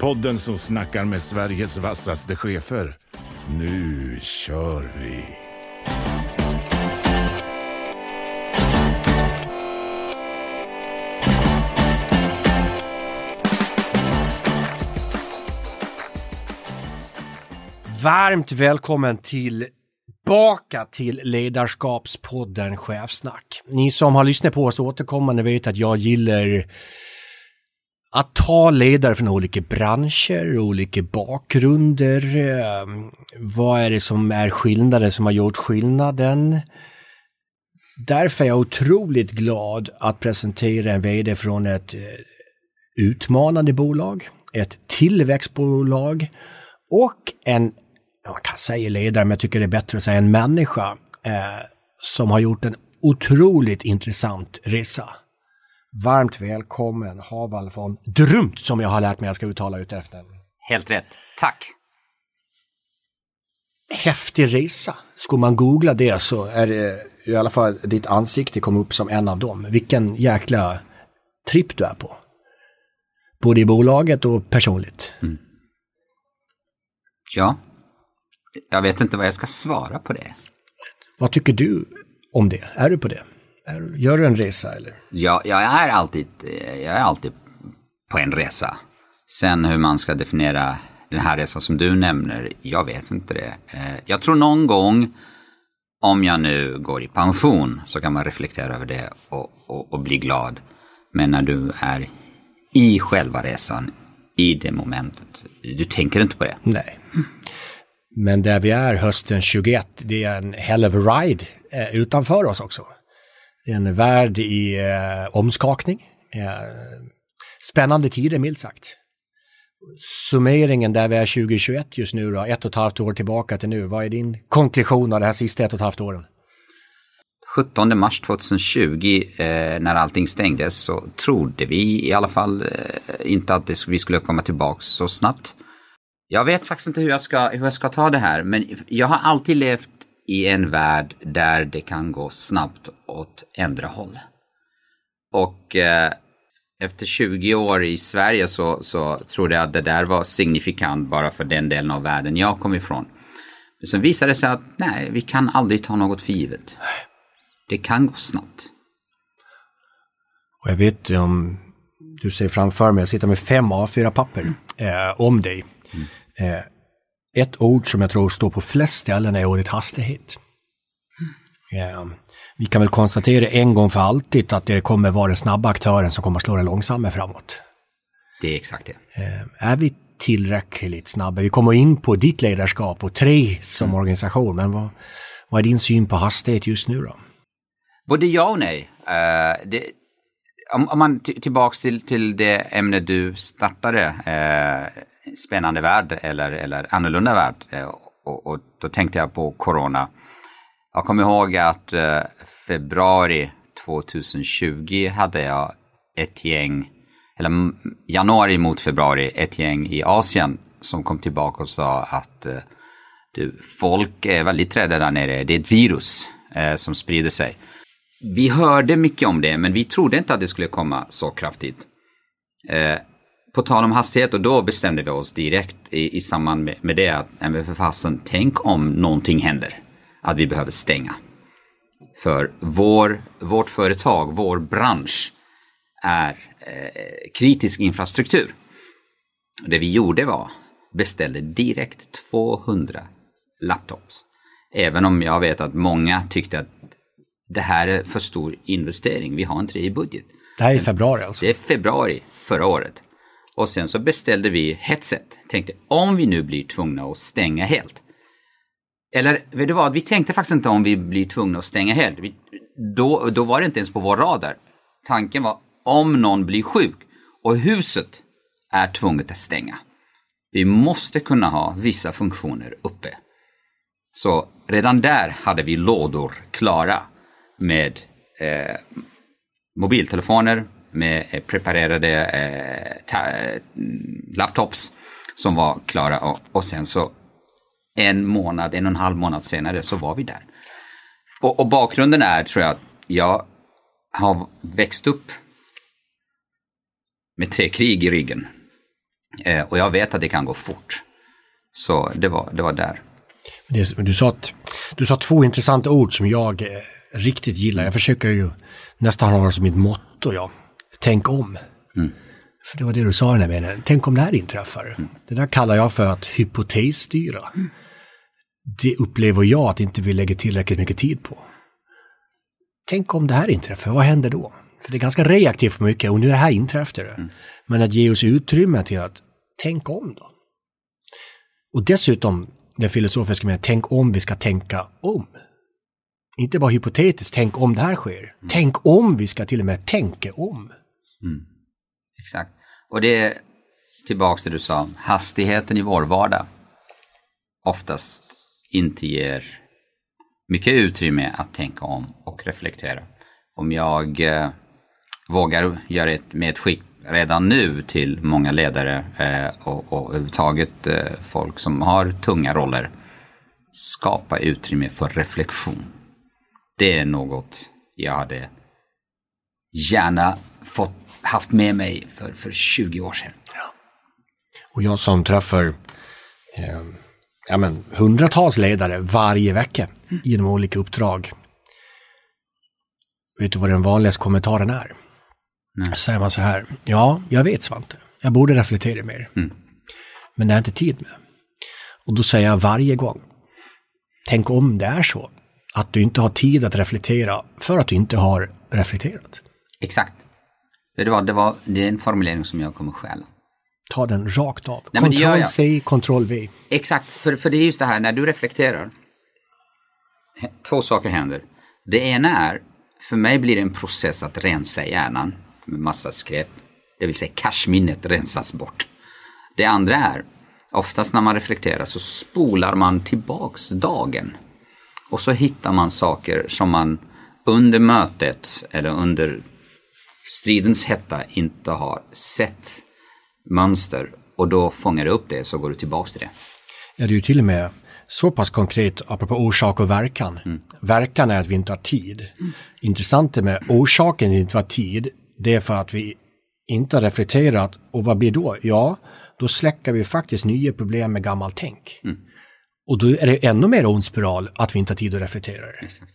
Podden som snackar med Sveriges vassaste chefer. Nu kör vi! Varmt välkommen tillbaka till Ledarskapspodden Chefsnack. Ni som har lyssnat på oss återkommande vet att jag gillar att ta ledare från olika branscher, olika bakgrunder. Ehm, vad är det som är skillnaden som har gjort skillnaden? Därför är jag otroligt glad att presentera en VD från ett eh, utmanande bolag, ett tillväxtbolag och en, man kan säga ledare, men jag tycker det är bättre att säga en människa eh, som har gjort en otroligt intressant resa. Varmt välkommen Haval von Drumt som jag har lärt mig att jag ska uttala ut efter. Helt rätt. Tack! Häftig resa. Skulle man googla det så är det i alla fall ditt ansikte kom upp som en av dem. Vilken jäkla tripp du är på. Både i bolaget och personligt. Mm. Ja, jag vet inte vad jag ska svara på det. Vad tycker du om det? Är du på det? Är, gör du en resa eller? Ja, jag är alltid, jag är alltid på en resa. Sen hur man ska definiera den här resan som du nämner, jag vet inte det. Eh, jag tror någon gång, om jag nu går i pension, så kan man reflektera över det och, och, och bli glad. Men när du är i själva resan, i det momentet, du tänker inte på det. Nej. Men där vi är hösten 21, det är en hell of a ride eh, utanför oss också. En värld i eh, omskakning. Eh, spännande tider milt sagt. Summeringen där vi är 2021 just nu då, ett och ett halvt år tillbaka till nu. Vad är din konklusion av det här sista ett och ett halvt åren? 17 mars 2020 eh, när allting stängdes så trodde vi i alla fall eh, inte att det, vi skulle komma tillbaka så snabbt. Jag vet faktiskt inte hur jag, ska, hur jag ska ta det här, men jag har alltid levt i en värld där det kan gå snabbt åt ändra håll. Och eh, efter 20 år i Sverige så, så trodde jag att det där var signifikant bara för den delen av världen jag kom ifrån. Men sen visade det sig att nej, vi kan aldrig ta något för givet. Det kan gå snabbt. Och jag vet om du ser framför mig, jag sitter med fem A4-papper eh, om dig. Mm. Eh, ett ord som jag tror står på flest ställen är ordet hastighet. Mm. Eh, vi kan väl konstatera en gång för alltid att det kommer vara den snabba aktören som kommer slå den långsamma framåt. Det är exakt det. Eh, är vi tillräckligt snabba? Vi kommer in på ditt ledarskap och tre som mm. organisation, men vad, vad är din syn på hastighet just nu då? Både ja och nej. Uh, det, om, om, man tillbaks till, till det ämne du startade, uh, spännande värld eller, eller annorlunda värld. Eh, och, och, då tänkte jag på corona. Jag kommer ihåg att eh, februari 2020 hade jag ett gäng, eller januari mot februari, ett gäng i Asien som kom tillbaka och sa att eh, du, folk är väldigt rädda där nere. Det är ett virus som sprider sig. Vi hörde mycket om det, men vi trodde inte att det skulle komma så kraftigt. På tal om hastighet, och då bestämde vi oss direkt i, i samband med, med det att, men för fasen, tänk om någonting händer. Att vi behöver stänga. För vår, vårt företag, vår bransch är eh, kritisk infrastruktur. Det vi gjorde var beställde direkt 200 laptops. Även om jag vet att många tyckte att det här är för stor investering, vi har inte det i budget. Det här är i februari alltså? Det är februari förra året. Och sen så beställde vi headset. Tänkte om vi nu blir tvungna att stänga helt. Eller vet du vad, vi tänkte faktiskt inte om vi blir tvungna att stänga helt. Vi, då, då var det inte ens på vår radar. Tanken var om någon blir sjuk och huset är tvunget att stänga. Vi måste kunna ha vissa funktioner uppe. Så redan där hade vi lådor klara med eh, mobiltelefoner, med eh, preparerade eh, eh, laptops som var klara och, och sen så en månad, en och en halv månad senare så var vi där. Och, och bakgrunden är, tror jag, att jag har växt upp med tre krig i ryggen. Eh, och jag vet att det kan gå fort. Så det var, det var där. Det, du, sa att, du sa två intressanta ord som jag eh, riktigt gillar. Jag försöker ju nästan ha det som mitt motto, ja. Tänk om. Mm. För det var det du sa i den här meningen. Tänk om det här inträffar. Mm. Det där kallar jag för att hypotesstyra. Mm. Det upplever jag att inte vi lägger tillräckligt mycket tid på. Tänk om det här inträffar, vad händer då? För det är ganska reaktivt på mycket och nu är det här inträffat det. Mm. Men att ge oss utrymme till att tänka om då. Och dessutom den filosofiska meningen, tänk om vi ska tänka om. Inte bara hypotetiskt, tänk om det här sker. Mm. Tänk om vi ska till och med tänka om. Mm. Exakt. Och det är tillbaks till det du sa, hastigheten i vår vardag oftast inte ger mycket utrymme att tänka om och reflektera. Om jag eh, vågar göra ett medskick redan nu till många ledare eh, och, och överhuvudtaget eh, folk som har tunga roller. Skapa utrymme för reflektion. Det är något jag hade gärna fått haft med mig för, för 20 år sedan. Ja. Och jag som träffar eh, ja, men, hundratals ledare varje vecka mm. genom olika uppdrag. Vet du vad den vanligaste kommentaren är? Nej. Säger man så här, ja, jag vet Svante, jag borde reflektera mer. Mm. Men det jag inte tid med. Och då säger jag varje gång, tänk om det är så att du inte har tid att reflektera för att du inte har reflekterat. Exakt. Det, var, det, var, det är en formulering som jag kommer stjäla. Ta den rakt av. Ctrl C, Ctrl V. Exakt, för, för det är just det här när du reflekterar. Två saker händer. Det ena är, för mig blir det en process att rensa hjärnan med massa skräp. Det vill säga cashminnet rensas bort. Det andra är, oftast när man reflekterar så spolar man tillbaks dagen. Och så hittar man saker som man under mötet eller under stridens hetta inte har sett mönster och då fångar du upp det så går du tillbaks till det. Ja, det är ju till och med så pass konkret apropå orsak och verkan. Mm. Verkan är att vi inte har tid. Mm. Intressant är med orsaken att inte har tid, det är för att vi inte har reflekterat och vad blir då? Ja, då släcker vi faktiskt nya problem med gammalt tänk. Mm. Och då är det ännu mer ond spiral att vi inte har tid att reflektera. Exakt.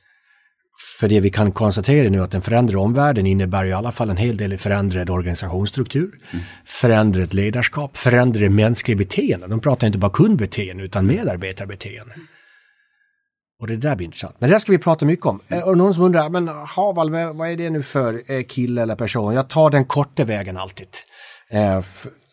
För det vi kan konstatera nu att den förändrade omvärlden innebär i alla fall en hel del förändrad organisationsstruktur, mm. förändrat ledarskap, förändrade mänskliga beteenden. De pratar inte bara kundbeteende utan medarbetarbeteende. Och det där blir intressant. Men det ska vi prata mycket om. Mm. Och någon som undrar, men Haval, vad är det nu för eh, kille eller person? Jag tar den korta vägen alltid.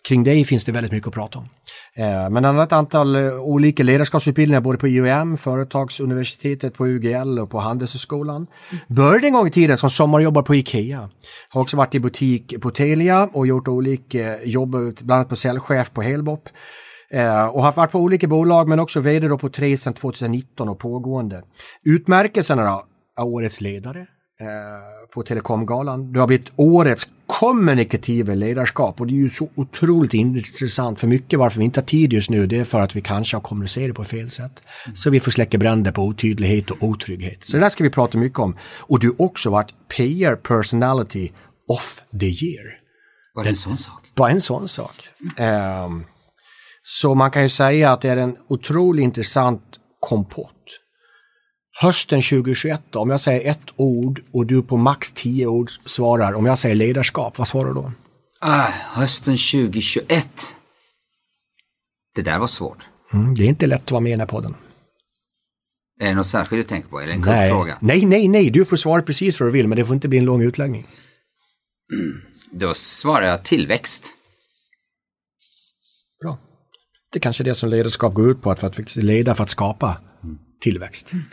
Eh, kring dig finns det väldigt mycket att prata om. Eh, men han har ett antal eh, olika ledarskapsutbildningar både på IOM, Företagsuniversitetet, på UGL och på Handelshögskolan. Började en gång i tiden som sommarjobbare på IKEA. Har också varit i butik på Telia och gjort olika jobb, bland annat på säljchef på Helbop. Eh, och har varit på olika bolag men också vd på tre sedan 2019 och pågående. Utmärkelserna då? Årets ledare, Eh, på Telekomgalan. Du har blivit årets kommunikativa ledarskap och det är ju så otroligt intressant för mycket varför vi inte har tid just nu det är för att vi kanske har kommunicerat på fel sätt. Mm. Så vi får släcka bränder på otydlighet och otrygghet. Så det där ska vi prata mycket om. Och du har också varit PR Personality of the Year. Var det en sån sak? Bara en sån sak. Um, så man kan ju säga att det är en otroligt intressant kompott hösten 2021, om jag säger ett ord och du på max tio ord svarar, om jag säger ledarskap, vad svarar du då? Ah, hösten 2021. Det där var svårt. Mm, det är inte lätt att vara med i den här podden. Är det något särskilt du tänker på? Är det en nej. fråga? Nej, nej, nej, du får svara precis vad du vill, men det får inte bli en lång utläggning. Mm. Då svarar jag tillväxt. Bra. Det är kanske är det som ledarskap går ut på, att, för att leda för att skapa tillväxt. Mm.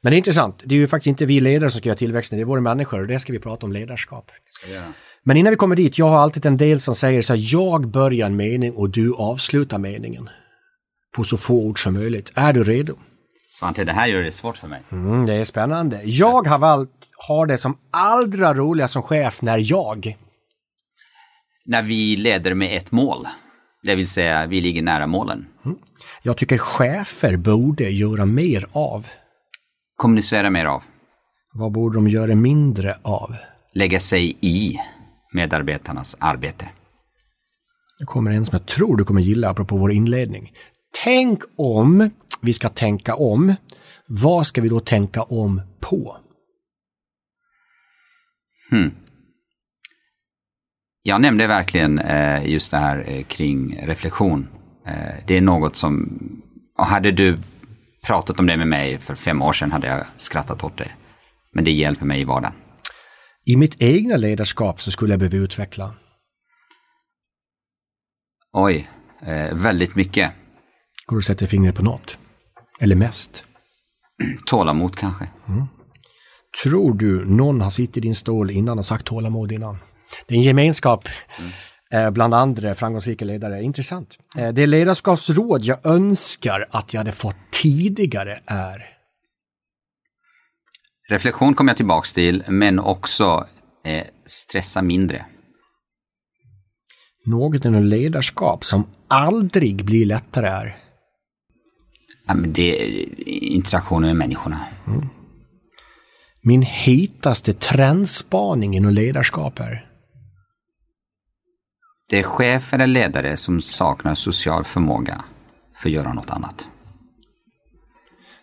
Men det är intressant, det är ju faktiskt inte vi ledare som ska göra tillväxten, det är våra människor och det ska vi prata om ledarskap. Ja. Men innan vi kommer dit, jag har alltid en del som säger så här, jag börjar en mening och du avslutar meningen. På så få ord som möjligt. Är du redo? Svante, det här gör det svårt för mig. Mm, det är spännande. Jag har valt, har det som allra roligast som chef när jag, När vi leder med ett mål, det vill säga vi ligger nära målen. jag tycker chefer borde göra mer av. Kommunicera mer av. Vad borde de göra mindre av? Lägga sig i medarbetarnas arbete. Nu kommer en som jag tror du kommer gilla apropå vår inledning. Tänk om vi ska tänka om. Vad ska vi då tänka om på? Jag nämnde verkligen eh, just det här eh, kring reflektion. Eh, det är något som, och hade du pratat om det med mig för fem år sedan hade jag skrattat åt det. Men det hjälper mig i vardagen. I mitt egna ledarskap så skulle jag behöva utveckla. Oj, eh, väldigt mycket. Går du att sätta fingret på något? Eller mest? Tålamod kanske. Tror du någon har suttit i din stol innan och sagt tålamod innan? Det är en gemenskap eh, bland andra framgångsrika ledare. Intressant. Eh, det ledarskapsråd jag önskar att jag hade fått tidigare är Reflektion kommer jag tillbaks till, men också eh, stressa mindre. något inom ledarskap som aldrig blir lättare är Ja, men det är interaktionen med människorna. min hetaste trendspaning inom ledarskap är Det är chef eller ledare som saknar social förmåga för att göra något annat.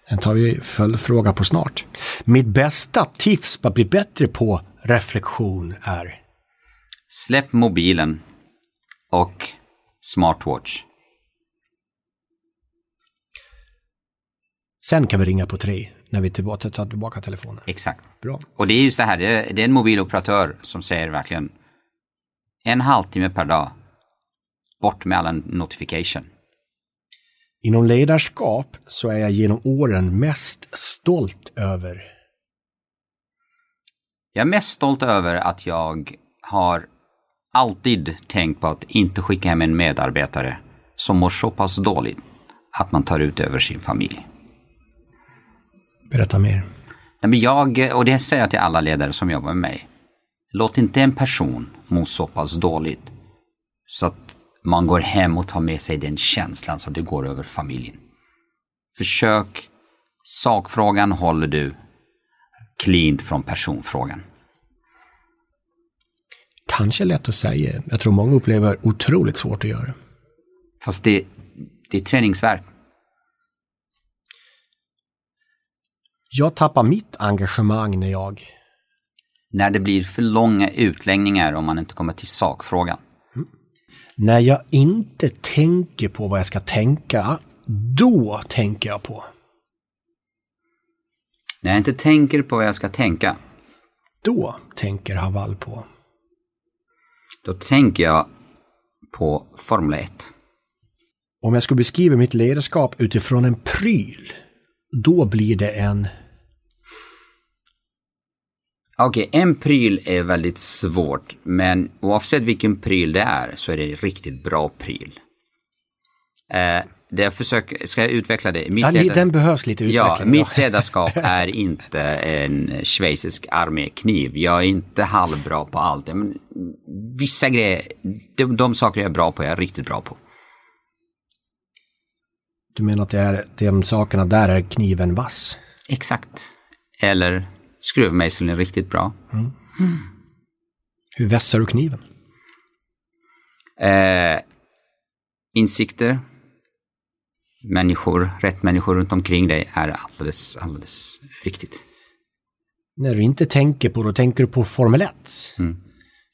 Den tar vi följdfråga på snart. Mitt bästa tips på att bli bättre på reflektion är Släpp mobilen och smartwatch. Sen kan vi ringa på tre när vi tillbaka, tar tillbaka telefonen. Exakt. Bra. Och det är just det här, det är, det är en mobiloperatör som säger verkligen en halvtimme per dag, bort med alla notification. Inom ledarskap så är jag genom åren mest stolt över Jag är mest stolt över att jag har alltid tänkt på att inte skicka hem en medarbetare som mår så pass dåligt att man tar ut över sin familj. Berätta mer. Nej, men jag, och det säger jag till alla ledare som jobbar med mig. Låt inte en person må så pass dåligt så att man går hem och tar med sig den känslan så att det går över familjen. Försök, sakfrågan håller du clean från personfrågan. Kanske lätt att säga. Jag tror många upplever otroligt svårt att göra. Fast det, det är träningsverk. Jag tappar mitt engagemang när jag När det blir för långa utläggningar om man inte kommer till sakfrågan. när jag inte tänker på vad jag ska tänka, då tänker jag på. När jag inte tänker på vad jag ska tänka, Då tänker Haval på. då tänker jag på Formel 1. Om jag skulle beskriva mitt ledarskap utifrån en pryl, då blir det en Okej, en pryl är väldigt svårt, men oavsett vilken pryl det är så är det en riktigt bra pryl. Eh, det jag försöker, ska jag utveckla det? Mitt Ja, li- leda- den behövs lite Ja, utveckling. mitt ledarskap är inte en schweizisk armékniv. Jag är inte halvbra på allt. Men vissa grejer, de, de saker jag är bra på, är jag riktigt bra på. Du menar att det är de sakerna där är kniven vass? Exakt. Eller skruvmejseln är riktigt bra. Hur vässar du kniven? Eh, insikter, människor, rätt människor runt omkring dig är alldeles, alldeles viktigt. När du inte tänker på, då tänker du på Formel 1.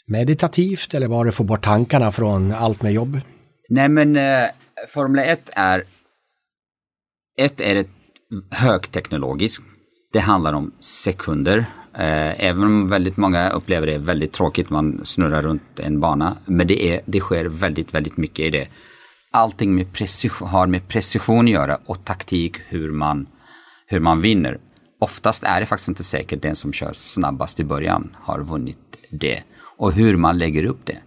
Meditativt eller bara få bort tankarna från allt med jobb? Nej men eh, Formel 1 är, ett är ett högteknologiskt. Det handlar om sekunder. Eh, även om väldigt många upplever det väldigt tråkigt, man snurrar runt en bana. Men det, är, det sker väldigt, väldigt mycket i det. Allting med precision, har med precision att göra och taktik, hur man, hur man vinner. oftast är det faktiskt inte säkert den som kör snabbast i början har vunnit det. Och hur man lägger upp det.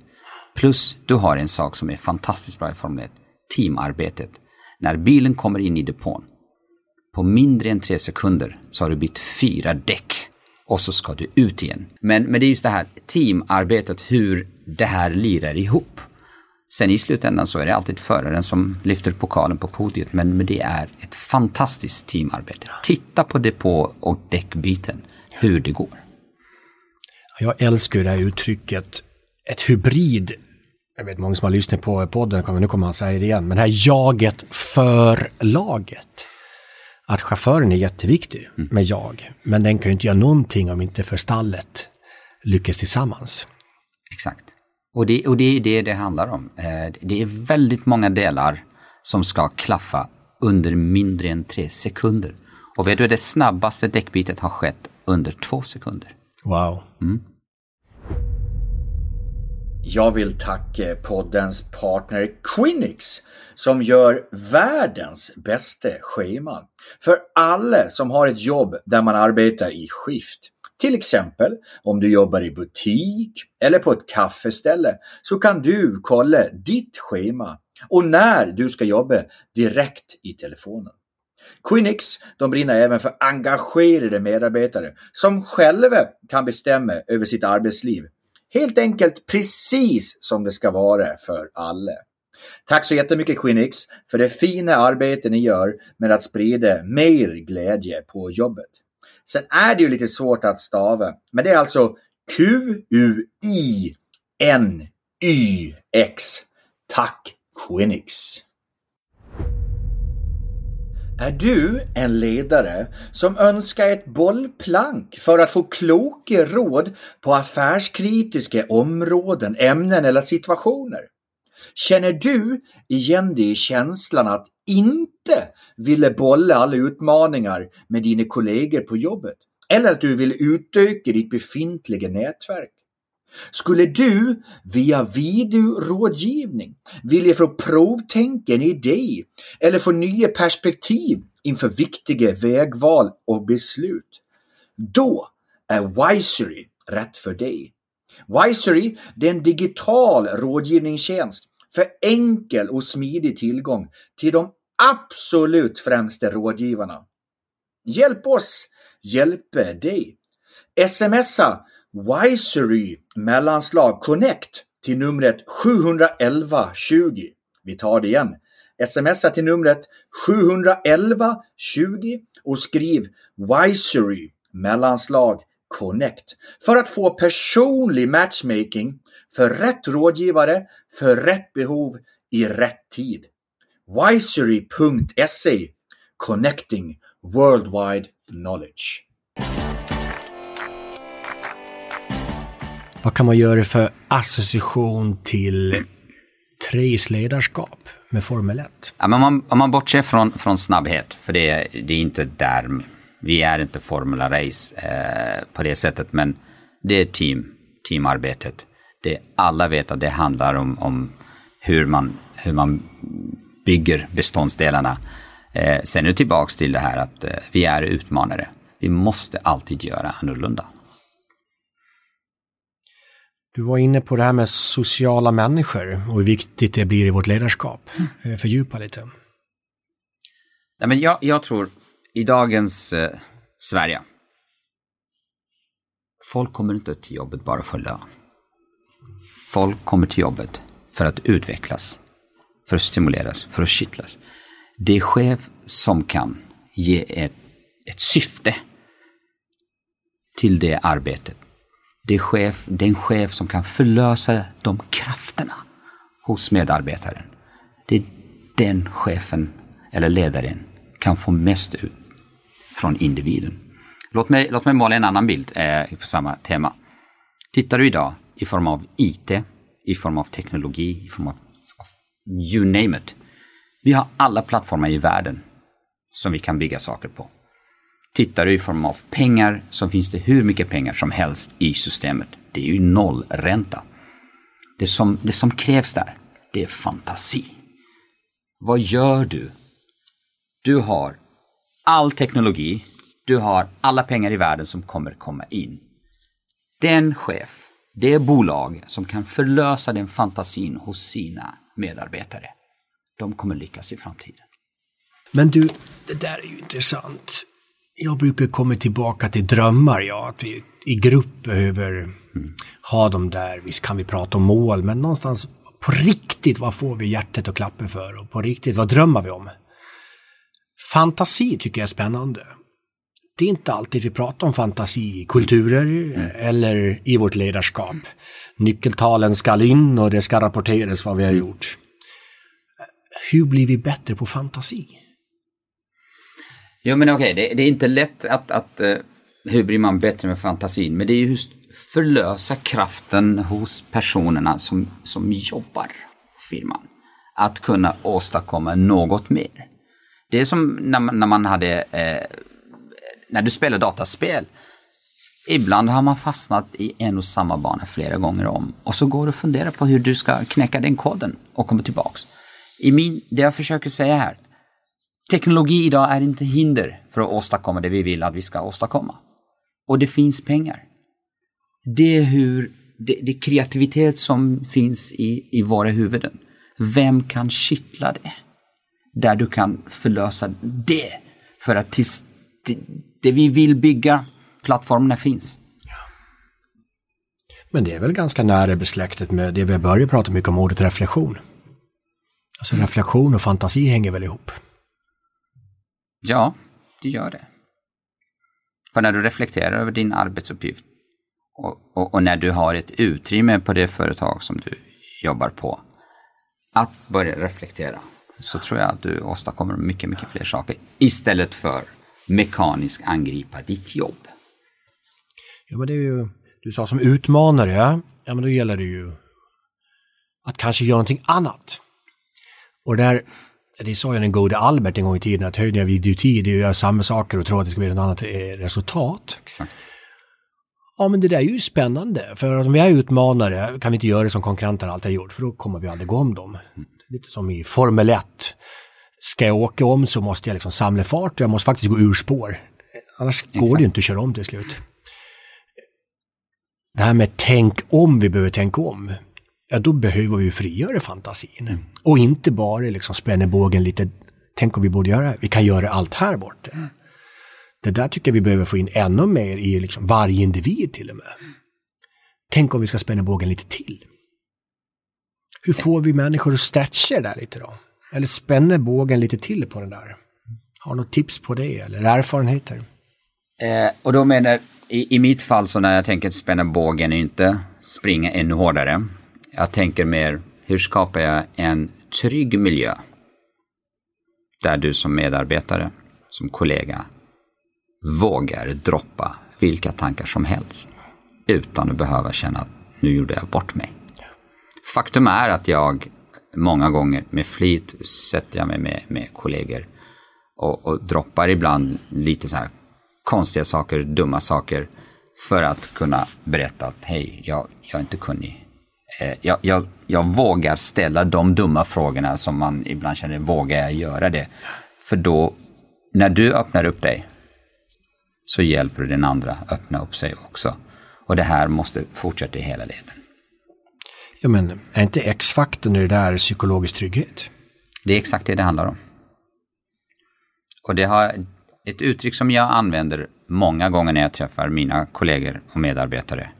Plus, du har en sak som är fantastiskt bra i Formel 1. Teamarbetet. När bilen kommer in i depån, på mindre än tre sekunder så har du bytt fyra däck och så ska du ut igen. Men, men det är just det här teamarbetet, hur det här lirar ihop. Sen i slutändan så är det alltid föraren som lyfter pokalen på podiet, men, men det är ett fantastiskt teamarbete. Titta på depå och däckbyten, hur det går. Jag älskar det här uttrycket, ett hybrid. Jag vet många som har lyssnat på podden, nu kommer han säga det igen, men det här jaget för laget. Att chauffören är jätteviktig mm. med jag, men den kan ju inte göra någonting om inte för stallet lyckas tillsammans. Exakt. Och det, och det är det det handlar om. Eh, det är väldigt många delar som ska klaffa under mindre än tre sekunder. Och vet du, det snabbaste däckbytet har skett under två sekunder. Wow. Mm. Jag vill tacka poddens partner Quinix som gör världens bästa schema för alla som har ett jobb där man arbetar i skift. Till exempel om du jobbar i butik eller på ett kaffeställe så kan du kolla ditt schema och när du ska jobba direkt i telefonen. Quinix de brinner även för engagerade medarbetare som själva kan bestämma över sitt arbetsliv. Helt enkelt precis som det ska vara för alla. Tack så jättemycket Quinix för det fina arbete ni gör med att sprida mer glädje på jobbet. Sen är det ju lite svårt att stava, men det är alltså Q-U-I-N-Y-X. Tack Quinix! Är du en ledare som önskar ett bollplank för att få kloka råd på affärskritiska områden, ämnen eller situationer? Känner du igen dig i känslan att inte ville bolla alla utmaningar med dina kollegor på jobbet? Eller att du vill utöka ditt befintliga nätverk? Skulle du via videorådgivning vilja få provtänka en idé eller få nya perspektiv inför viktiga vägval och beslut? Då är Wisery rätt för dig. Wisery är en digital rådgivningstjänst för enkel och smidig tillgång till de absolut främsta rådgivarna. Hjälp oss hjälpa dig. Smsa Wisery mellanslag Connect till numret 711 20. Vi tar det igen. Smsa till numret 711 20 och skriv Wisery mellanslag Connect för att få personlig matchmaking för rätt rådgivare för rätt behov i rätt tid. Wisery.se Connecting Worldwide Knowledge. Vad kan man göra för association till Tres ledarskap med Formel 1? Ja, men om, man, om man bortser från, från snabbhet, för det, det är inte där, vi är inte Formula Race eh, på det sättet, men det är team, teamarbetet. Det, alla vet att det handlar om, om hur, man, hur man bygger beståndsdelarna. Eh, sen är det tillbaks till det här att eh, vi är utmanare. Vi måste alltid göra annorlunda. Du var inne på det här med sociala människor och hur viktigt det blir i vårt ledarskap. Mm. Fördjupa lite. Ja, men jag, jag tror i dagens eh, Sverige, folk kommer inte till jobbet bara för lön. Folk kommer till jobbet för att utvecklas, för att stimuleras, för att kittlas. Det är chef som kan ge ett, ett syfte till det arbetet det är, chef, det är en chef som kan förlösa de krafterna hos medarbetaren. Det är den chefen eller ledaren kan få mest ut från individen. Låt mig, låt mig måla en annan bild eh, på samma tema. Tittar du idag i form av IT, i form av teknologi, i form av you name it. Vi har alla plattformar i världen som vi kan bygga saker på. Tittar du i form av pengar så finns det hur mycket pengar som helst i systemet. Det är ju nollränta. Det som, det som krävs där, det är fantasi. Vad gör du? Du har all teknologi, du Du har alla pengar i världen som kommer komma in. Den chef, det bolag som kan förlösa den fantasin hos sina medarbetare, de kommer lyckas i framtiden. Men du, det där är ju intressant. Jag brukar komma tillbaka till drömmar, ja. Att vi i grupp behöver mm. ha dem där. Visst kan vi prata om mål, men någonstans på riktigt, vad får vi hjärtat att klappa för? Och på riktigt, vad drömmer vi om? Fantasi tycker jag är spännande. Det är inte alltid vi pratar om fantasi i kulturer mm. eller i vårt ledarskap. Nyckeltalen ska in och det ska rapporteras vad vi har gjort. Hur blir vi bättre på fantasi? Jo men okej, okay, det, det, är inte lätt att, att uh, hur blir man bättre med fantasin, men det är just förlösa kraften hos personerna som, som jobbar på firman. Att kunna åstadkomma något mer. Det är som när man, när man hade, eh, när du spelar dataspel. Ibland har man fastnat i en och samma bana flera gånger om och så går du och funderar på hur du ska knäcka den koden och komma tillbaks. I min, det jag försöker säga här, teknologi idag är inte hinder för att åstadkomma det vi vill att vi ska åstadkomma. Och det finns pengar. Det är hur, det, det kreativitet som finns i, i våra huvuden. Vem kan kittla det? Där du kan förlösa det för att tills det vi vill bygga, plattformarna finns. Men det är väl ganska nära besläktet med det vi började prata mycket om, ordet reflektion. Alltså mm. reflektion och fantasi hänger väl ihop? Ja, det gör det. För när du reflekterar över din arbetsuppgift och, och, och, när du har ett utrymme på det företag som du jobbar på, att börja reflektera, så tror jag att du åstadkommer mycket, mycket fler saker istället för mekaniskt angripa ditt jobb. Ja, men det är ju, du sa som utmanare, ja, men då gäller det ju att kanske göra någonting annat. Och där det sa ju den gode Albert en gång i tiden att höjden av idioti det är att göra samma saker och tro att det ska bli något annat eh, resultat. Exakt. Ja men det där är ju spännande för om vi är utmanare kan vi inte göra det som konkurrenterna alltid har gjort för då kommer vi aldrig gå om dem. Lite som i Formel 1. Ska jag åka om så måste jag liksom samla fart och jag måste faktiskt gå ur spår. Annars Exakt. går det inte att köra om till slut. Det här med tänk om vi behöver tänka om ja då behöver vi frigöra fantasin. Mm. Och inte bara liksom spänna bågen lite, tänk om vi borde göra, vi kan göra allt här borta. Mm. Det där tycker jag vi behöver få in ännu mer i liksom varje individ till och med. Tänk om vi ska spänna bågen lite till. Hur får vi människor att stretcha där lite då? Eller spänner bågen lite till på den där? Har du något tips på det eller erfarenheter? Eh, och då menar, i, i mitt fall så när jag tänker spänna bågen inte springa ännu hårdare. Jag tänker mer, hur skapar jag en trygg miljö? Där du som medarbetare, som kollega, vågar droppa vilka tankar som helst. Utan att behöva känna att nu gjorde jag bort mig. Faktum är att jag många gånger med flit sätter jag mig med, med kollegor och, och droppar ibland lite så här konstiga saker, dumma saker för att kunna berätta att hej, jag, jag är inte kunnig Eh, jag, jag, jag, vågar ställa de dumma frågorna som man ibland känner, vågar jag göra det? För då, när du öppnar upp dig, så hjälper du den andra öppna upp sig också. Och det här måste fortsätta i hela leden. Ja men, är inte X-faktorn i det där psykologisk trygghet? Det är exakt det det handlar om. Och det har ett uttryck som jag använder många gånger när jag träffar mina kollegor och medarbetare.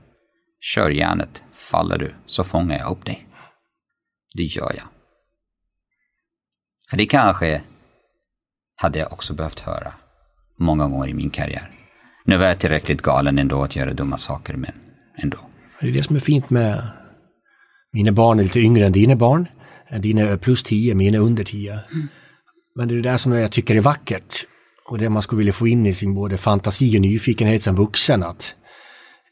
Kör järnet, faller du så fångar jag upp dig. Det gör jag. För det kanske hade jag också behövt höra många gånger i min karriär. Nu var jag tillräckligt galen ändå att göra dumma saker, men ändå. Det är det som är fint med mina barn är lite yngre än dina barn. Dina är plus 10, mina är under 10. Mm. Men det är det där som jag tycker är vackert. Och det man skulle vilja få in i sin både fantasi och nyfikenhet som vuxen. Att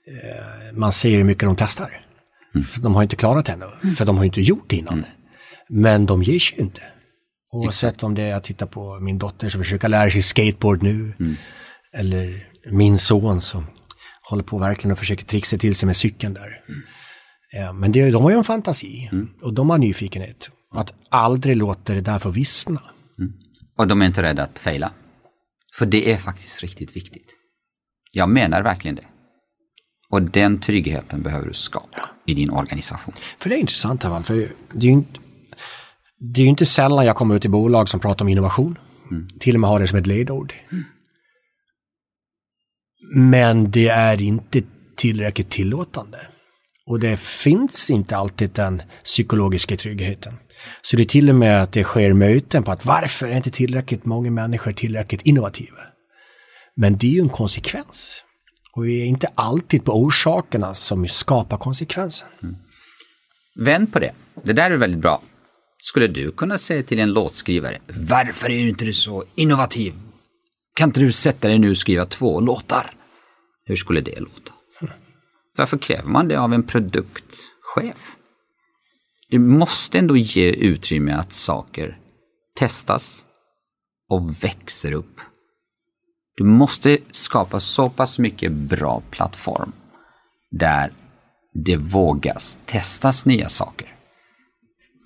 eh, man ser hur mycket de testar. Mm. De har inte klarat ännu, mm. för de har inte gjort det innan. Mm. Men de ger sig inte. Oavsett om det är att titta på min dotter som försöker lära sig skateboard nu. Mm. Eller min son som håller på verkligen och försöker trixa till sig med cykeln där. Mm. Ja, men det, de har ju en fantasi mm. och de har nyfikenhet. Att aldrig låta det där få vissna. Och de är inte rädda att fejla. För det är faktiskt riktigt viktigt. Jag menar verkligen det. Och den tryggheten behöver du skapa i din organisation. För det är intressant här, för det är ju inte, det är inte sällan jag kommer ut i bolag som pratar om innovation. Mm. Till och med har det som ett ledord. Mm. Men det är inte tillräckligt tillåtande. Och det finns inte alltid den psykologiska tryggheten. Så det är till och med att det sker möten på att varför är inte tillräckligt många människor tillräckligt innovativa? Men det är ju en konsekvens. Och vi är inte alltid på orsakerna som skapar konsekvensen. Mm. Vänd på det. Det där är väldigt bra. Skulle du kunna säga till en låtskrivare, varför är du inte så innovativ? Kan inte du sätta dig nu och skriva två låtar? Hur skulle det låta? Varför kräver man det av en produktchef? Du måste ändå ge utrymme att saker testas och växer upp. Du måste skapa så pass mycket bra plattform där det vågas testas nya saker.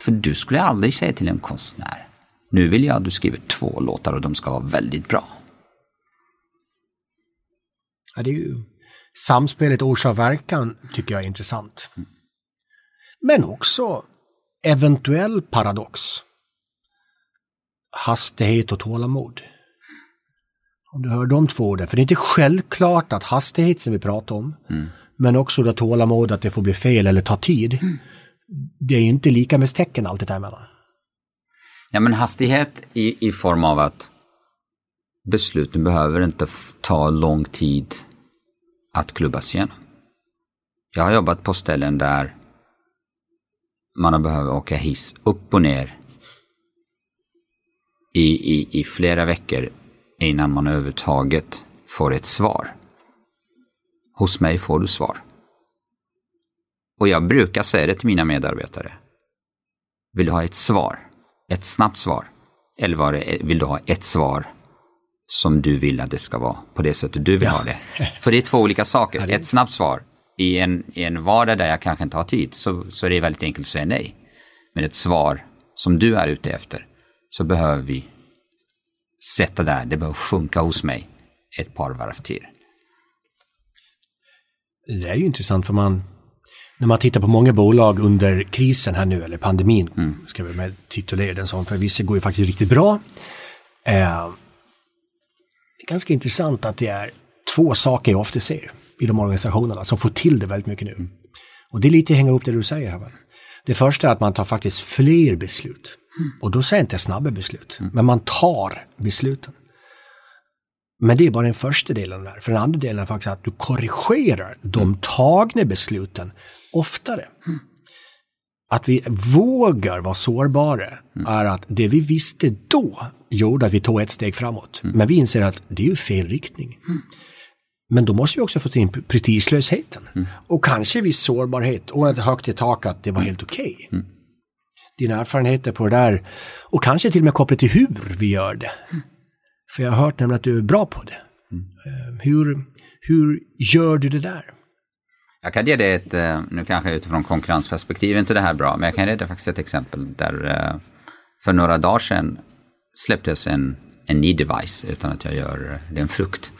För du skulle aldrig säga till en konstnär, nu vill jag att du skriver två låtar och de ska vara väldigt bra. Ja, det är ju samspelet orsak-verkan tycker jag är intressant. Men också eventuell paradox. Hastighet och tålamod. Om du hör de två orden, för det är inte självklart att hastighet som vi pratar om, mm. men också det tålamod att det får bli fel eller ta tid. Mm. Det är inte lika med tecken alltid däremellan. Ja men hastighet i, i form av att besluten behöver inte ta lång tid att klubbas igenom. Jag har jobbat på ställen där man har behövt åka hiss upp och ner i, i, i flera veckor innan man överhuvudtaget får ett svar. Hos mig får du svar. Och jag brukar säga det till mina medarbetare. Vill du ha ett svar? Ett snabbt svar? Eller var det, vill du ha ett svar som du vill att det ska vara på det sättet du vill ja. ha det? För det är två olika saker. Ett snabbt svar i en, i en vardag där jag kanske inte har tid så, så är det väldigt enkelt att säga nej. Men ett svar som du är ute efter så behöver vi sätta där, det behöver sjunka hos mig ett par varv till. Det är ju intressant för man, när man tittar på många bolag under krisen här nu, eller pandemin, mm. ska vi med titulera den som, för vissa går ju faktiskt riktigt bra. Eh, är ganska intressant att det är två saker jag ofta ser i de organisationerna som får till det väldigt mycket nu. Mm. Och det är lite hänga upp det du säger här. Det första är att man tar faktiskt fler beslut. Mm. Och då säger jag inte snabba beslut, mm. men man tar besluten. Men det är bara den första delen där. För den andra delen är faktiskt att du korrigerar de tagna besluten oftare. Att vi vågar vara sårbara är att det vi visste då gjorde att vi tog ett steg framåt. Mm. Men vi inser att det är ju fel riktning. Men då måste vi också få in prestigelösheten. Mm. Och kanske viss sårbarhet och ett högt i tak att det var helt okej. Okay. Mm. Dina erfarenheter på det där och kanske till och med kopplat till hur vi gör det. Mm. För jag har hört nämligen att du är bra på det. Mm. Eh, hur, hur gör du det där? Jag kan ge dig ett, eh, nu kanske utifrån konkurrensperspektiv inte det här bra, men jag kan ge dig faktiskt ett exempel där eh, för några dagar sedan släpptes en, en ny device utan att jag gör eh, den frukt.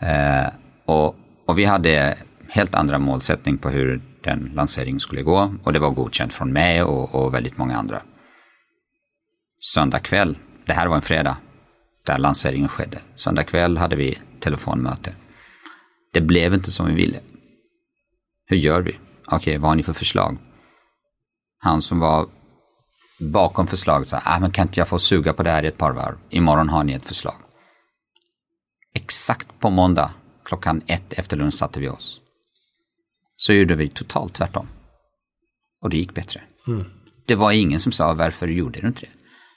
Eh, och, och, vi hade helt andra målsättning på hur den lanseringen skulle gå och det var godkänt från mig och, och väldigt många andra. Söndag kväll, det här var en fredag, där lanseringen skedde. Söndag kväll hade vi telefonmöte. Det blev inte som vi ville. Hur gör vi? Okej, okay, vad har ni för förslag? Han som var bakom förslaget sa, ah, men kan inte jag få suga på det här i ett par varv? Imorgon har ni ett förslag. Exakt på måndag klockan ett efter lunch satte vi oss. Så gjorde vi totalt tvärtom. Och det gick bättre. Mm. Det var ingen som sa varför gjorde du inte det?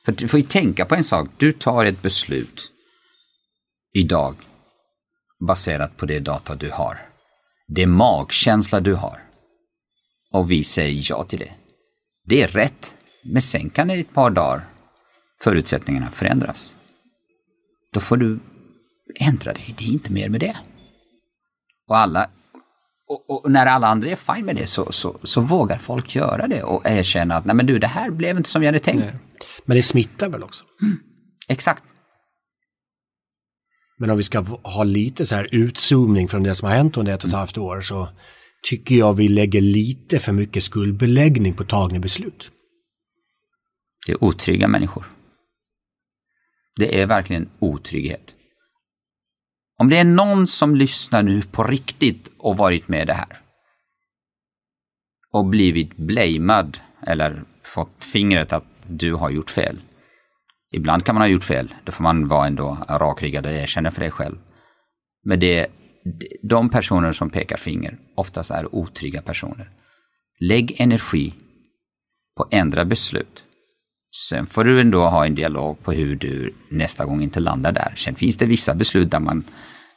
För du får ju tänka på en sak. Du tar ett beslut idag baserat på det data du har. Det magkänsla du har. Och vi säger ja till det. Det är rätt. Men sen kan det i ett par dagar förutsättningarna förändras. Då får du ändra dig, det är inte mer med det. Och, alla, och, och när alla andra är fine med det så, så, så, vågar folk göra det och erkänna att nej men du, det här blev inte som vi hade tänkt. Nej. Men det smittar väl också? Mm. Exakt. Men om vi ska ha lite så här utzoomning från det som har hänt under ett och ett halvt år så tycker jag vi lägger lite för mycket skuldbeläggning på tagna beslut. Det är otrygga människor. Det är verkligen otrygghet. Om det är någon som lyssnar nu på riktigt och varit med det här och blivit blamad eller fått fingret att du har gjort fel. Ibland kan man ha gjort fel, då får man vara ändå rakryggad och erkänna för det själv. Men det, de personer som pekar finger oftast är otrygga personer. Lägg energi på att ändra beslut. Sen får du ändå ha en dialog på hur du nästa gång inte landar där. Sen finns det vissa beslut där man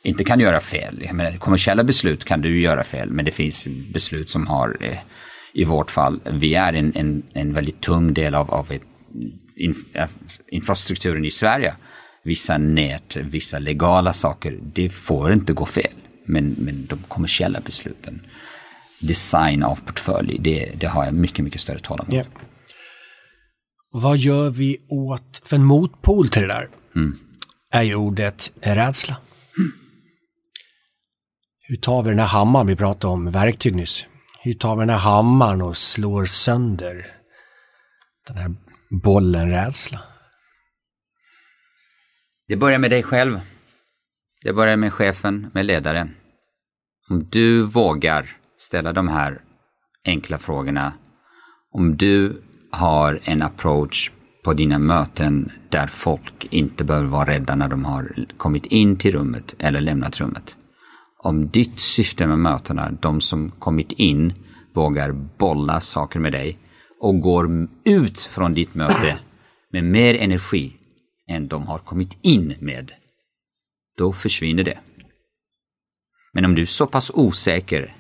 inte kan göra fel. Jag menar, kommersiella beslut kan du göra fel, men det finns beslut som har, eh, i vårt fall, vi är en, en, en väldigt tung del av, av ett, in, eh, infrastrukturen i Sverige. Vissa nät, vissa legala saker, det får inte gå fel. Men, men de kommersiella besluten, design av portfölj, det, det har jag mycket, mycket större tålamod. Yeah. Vad gör vi åt, för en motpol till det där, mm. är ju ordet rädsla. Mm. Hur tar vi den här hammaren vi pratade om, verktyg nyss? Hur tar vi den här hammaren och slår sönder den här bollen rädsla? Det börjar med dig själv. Det börjar med chefen, med ledaren. Om du vågar ställa de här enkla frågorna, om du har en approach på dina möten där folk inte behöver vara rädda när de har kommit in till rummet eller lämnat rummet. Om ditt syfte med mötena, de som kommit in, vågar bolla saker med dig och går ut från ditt möte med mer energi än de har kommit in med, då försvinner det. Men om du är så pass osäker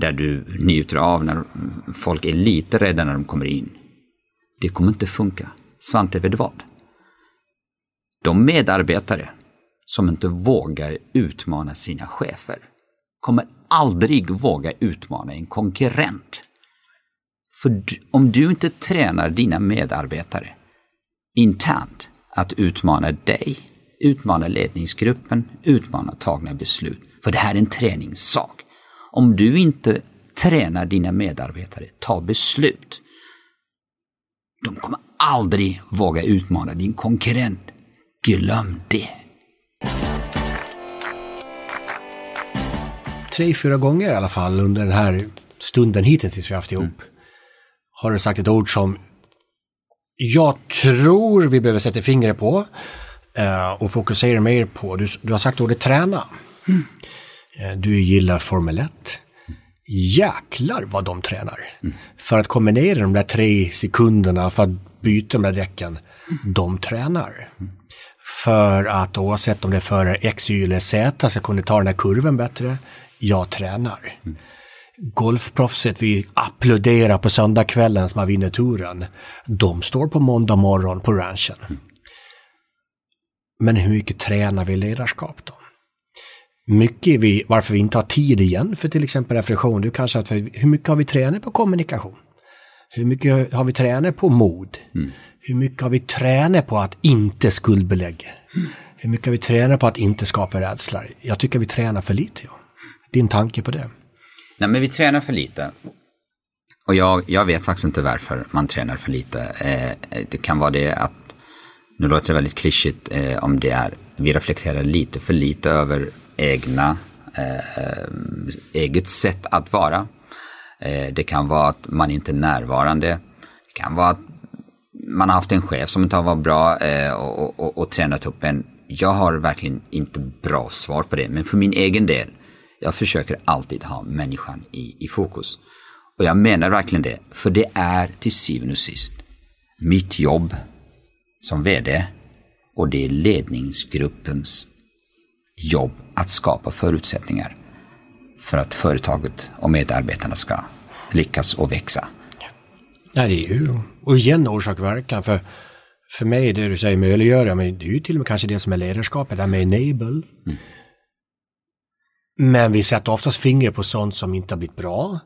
där du njuter av när folk är lite rädda när de kommer in. Det kommer inte funka. Svante, vet du vad? De medarbetare som inte vågar utmana sina chefer kommer aldrig våga utmana en konkurrent. För om du inte tränar dina medarbetare internt att utmana dig, utmana ledningsgruppen, utmana tagna beslut. För det här är en träningssak. Om du inte tränar dina medarbetare, ta beslut. De kommer aldrig våga utmana din konkurrent. Glöm det. Tre, fyra gånger i alla fall under den här stunden hittills vi haft ihop mm. har du sagt ett ord som jag tror vi behöver sätta fingret på uh, och fokusera mer på. Du, du har sagt ordet träna. Mm. Eh, du gillar Formel 1. Jäklar vad de tränar. Mm. För att kombinera de där tre sekunderna för att byta de där däcken. Mm. De tränar. För att oavsett om det är förare X, Y eller Z så kunde ta den här kurvan bättre. Jag tränar. Mm golfproffset vi applåderar på söndagskvällen som har vunnit touren, de står på måndag morgon på ranchen. Men hur mycket tränar vi ledarskap då? Mycket vi, varför vi inte har tid igen för till exempel reflektion, du kanske att hur mycket har vi tränat på kommunikation? Hur mycket har vi tränat på mod? Mm. Hur mycket har vi tränat på att inte skuldbelägga? Mm. Hur mycket har vi tränat på att inte skapa rädsla? Jag tycker vi tränar för lite. Ja. Din tanke på det? Nej, men vi tränar för lite. Och jag, jag vet faktiskt inte varför man tränar för lite. Eh, det kan vara det att, nu låter det väldigt klyschigt, eh, om det är, vi reflekterar lite för lite över egna, eh, eh, eget sätt att vara. Eh, det kan vara att man inte är närvarande. Det kan vara att man har haft en chef som inte har varit bra eh, och, och, och tränat upp en. Jag har verkligen inte bra svar på det, men för min egen del jag försöker alltid ha människan i, i fokus. Och jag menar verkligen det, för det är till syvende och sist mitt jobb som VD och det är ledningsgruppens jobb att skapa förutsättningar för att företaget och medarbetarna ska lyckas och växa. Nej, det är ju, och igen orsak verkan, för, för mig det du säger möjliggöra, men det är ju till och med kanske det som är ledarskapet, det här med enable. Mm. Men vi sätter oftast fingret på sånt som inte har blivit bra.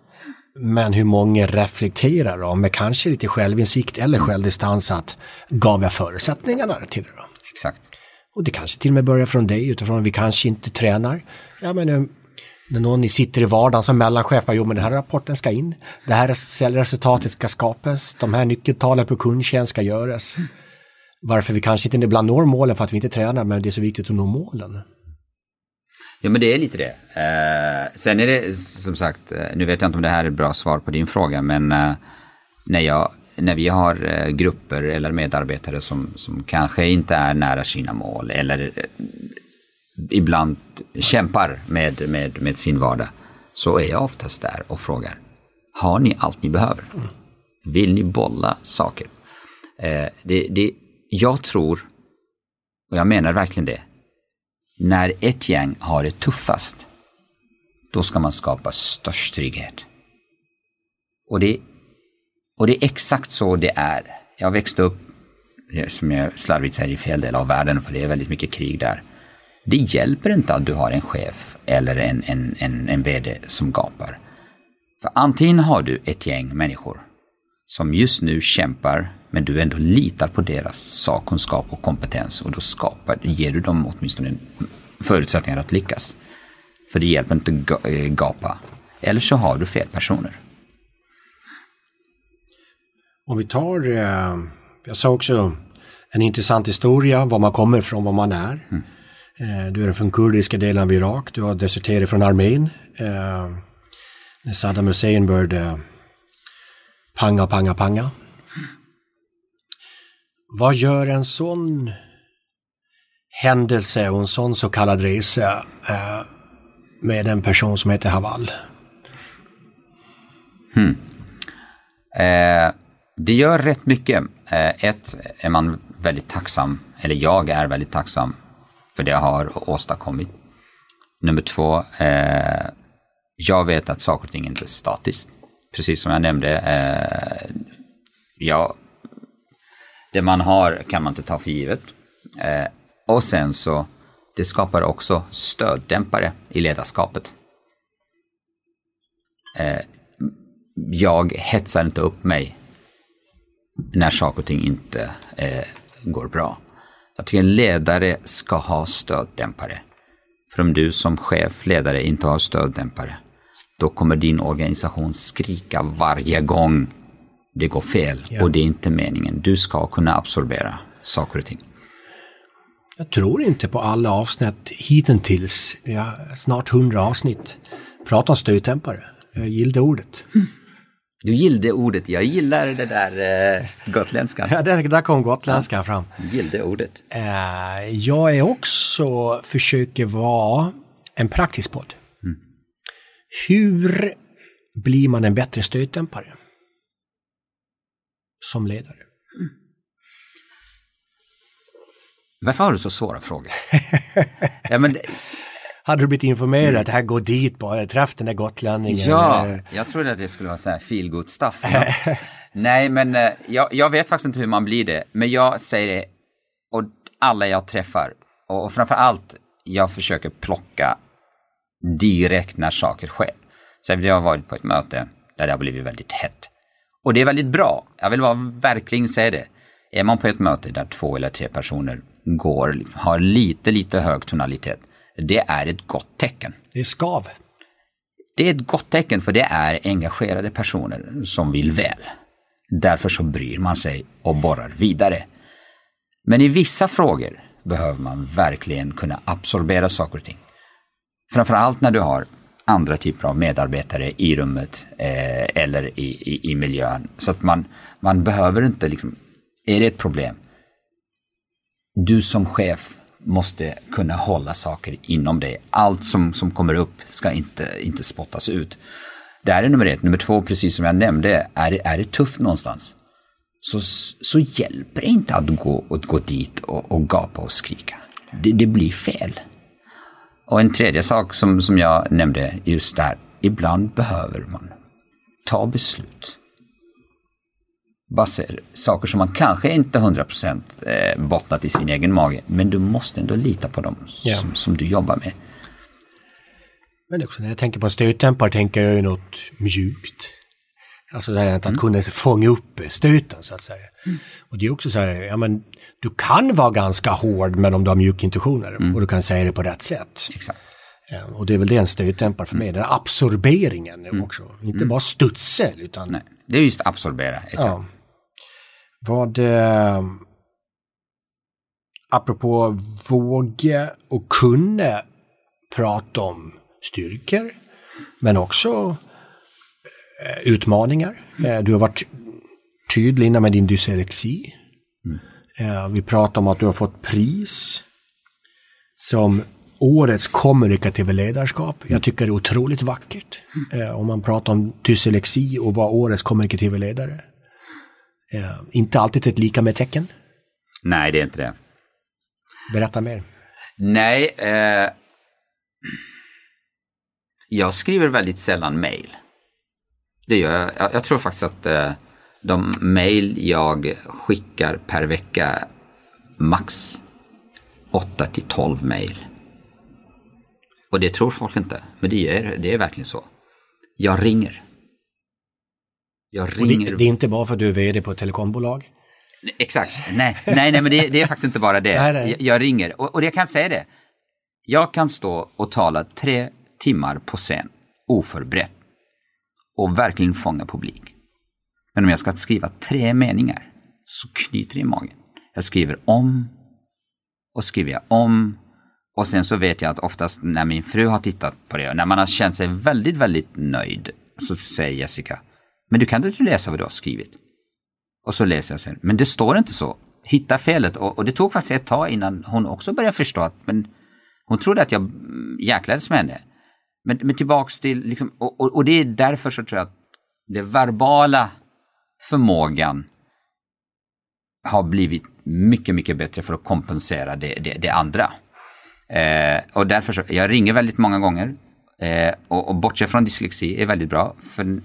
Men hur många reflekterar om med kanske lite självinsikt eller självdistans att gav jag förutsättningarna till det då? Exakt. Och det kanske till och med börjar från dig utifrån att vi kanske inte tränar. Ja, men, eh, när någon sitter i vardagen som mellanchef, jo men den här rapporten ska in, det här säljresultatet ska skapas, de här nyckeltalen på kundtjänst ska göras. Varför vi kanske inte ibland når målen för att vi inte tränar, men det är så viktigt att nå målen. Ja men det är lite det. Eh, sen är det som sagt, eh, nu vet jag inte om det här är ett bra svar på din fråga, men eh, när, jag, när vi har eh, grupper eller medarbetare som, som kanske inte är nära sina mål eller eh, ibland kämpar med, med, med sin vardag, så är jag oftast där och frågar, har ni allt ni behöver? Vill ni bolla saker? Eh, det, det, jag tror, och jag menar verkligen det, när ett gäng har det tuffast, då ska man skapa störst trygghet. Och det, och det är exakt så det är. Jag växte upp, eh, som jag slarvigt säger, i fel del av världen, för det är väldigt mycket krig där. Det hjälper inte att du har en chef eller en, en, en, en VD som gapar. För antingen har du ett gäng människor som just nu kämpar, men du ändå litar på deras sakkunskap och kompetens och då skapar, ger du dem åtminstone förutsättningar att lyckas. För det hjälper inte att eh, gapa. Eller så har du fel personer. Om vi tar, eh, jag sa också en intressant historia, var man kommer ifrån, var man är. Mm. Eh, du är från kurdiska delen av Irak, du har deserterat från armén. Eh, när Saddam Hussein började panga, panga, panga. Vad gör en sån händelse och en sån så kallad resa eh, med en person som heter Haval? Hmm. Eh, det gör rätt mycket. Eh, ett är man väldigt tacksam, eller jag är väldigt tacksam för det jag har åstadkommit. Nummer två, eh, jag vet att saker och ting inte är statiskt. Precis som jag nämnde, eh, ja, det man har kan man inte ta för givet. Eh, och sen så, det skapar också stöddämpare i ledarskapet. Eh, jag hetsar inte upp mig när saker och ting inte eh, går bra. Jag tycker en ledare ska ha stöddämpare. För om du som chef, ledare inte har stöddämpare, då kommer din organisation skrika varje gång det går fel. Ja. Och det är inte meningen. Du ska kunna absorbera saker och ting. Jag tror inte på alla avsnitt hittills, ja, snart hundra avsnitt, pratar stöddämpare. Jag gillade ordet. Mm. Du gillade ordet, jag gillar det där eh, gotländskan. Ja, där, där kom gotländskan ja, fram. Gillade ordet. Eh, jag är också, försöker vara en praktisk podd. Mm. Hur blir man en bättre stötdämpare? Som ledare. Mm. Varför har du så svåra frågor? ja, men hade du blivit informerad att här går dit bara, träff den där gotlänningen. Ja, jag trodde att det skulle vara så här feelgood stuff. Nej, men eh, jag, jag, vet faktiskt inte hur man blir det. Men jag säger det, och alla jag träffar, och, och framför allt, jag försöker plocka direkt när saker sker. Så jag har varit på ett möte där det har blivit väldigt hett. Och det är väldigt bra. Jag vill bara verkligen säga det. Är man på ett möte där två eller tre personer går, har lite, lite hög tonalitet, det är ett gott tecken. Det är skav. Det är ett gott tecken för det är engagerade personer som vill väl. Därför så bryr man sig och borrar vidare. Men i vissa frågor behöver man verkligen kunna absorbera saker och ting. Framförallt när du har andra typer av medarbetare i rummet eh, eller i, i, i, miljön. Så att man, man behöver inte liksom, är det ett problem? Du som chef måste kunna hålla saker inom dig. Allt som, som kommer upp ska inte, inte spottas ut. Det här är nummer ett. Nummer två, precis som jag nämnde, är, är det tufft någonstans så, så hjälper det inte att gå, att gå dit och, och gapa och skrika. Det, det, blir fel. Och en tredje sak som, som jag nämnde just där, ibland behöver man ta beslut baser, saker som man kanske inte 100% eh, bottnat i sin egen mage, men du måste ändå lita på dem ja. som, som, du jobbar med. Men också när jag tänker på stötdämpare tänker jag ju något mjukt. Alltså det här att kunna fånga upp stöten så att säga. Och det är också så här, ja men du kan vara ganska hård men om du har mjuka intentioner och du kan säga det på rätt sätt. Exakt. Ja, och det är väl det en stötdämpare för mig, den här absorberingen också. Inte bara studsel utan Nej, det är just absorbera. Exakt. Ja. Vad... Eh, apropå våga och kunna prata om styrkor, men också eh, utmaningar. Eh, du har varit tydlig innan med din dyslexi. Eh, vi pratar om att du har fått pris som årets kommunikativa ledarskap. Jag tycker det är otroligt vackert. Eh, om man pratar om dyslexi och vara årets kommunikativa ledare. Eh, inte alltid ett lika med tecken. Nej, det är inte det. Berätta mer. Nej, eh, jag skriver väldigt sällan mail. Det gör jag. Jag, jag tror faktiskt att eh, de mail jag skickar per vecka max 8 till 12 mail. Och det tror folk inte, men det är, det är verkligen så. Jag ringer. Jag Och ringer. det, det är inte bara för att du är vd på ett telekombolag. Exakt, nej, nej, nej men det, det är faktiskt inte bara det. Nej, nej. Jag, jag ringer och, och jag kan säga det. Jag kan stå och tala tre timmar på scen, oförberett, och verkligen fånga publik. Men om jag ska skriva tre meningar så knyter det i magen. Jag skriver om och skriver jag om och sen så vet jag att oftast när min fru har tittat på det och när man har känt sig väldigt, väldigt nöjd så säger Jessica, men du kan inte läsa vad du har skrivit? Och så läser jag sen, men det står inte så. Hitta felet. Och, och det tog faktiskt ett tag innan hon också började förstå att men hon trodde att jag mm, jäklades med henne. Men, men tillbaks till, liksom, och, och, och det är därför så tror jag att den verbala förmågan har blivit mycket, mycket bättre för att kompensera det, det, det andra. Eh, och därför så, jag ringer väldigt många gånger. Eh, och, och bortse från dyslexi är väldigt bra. För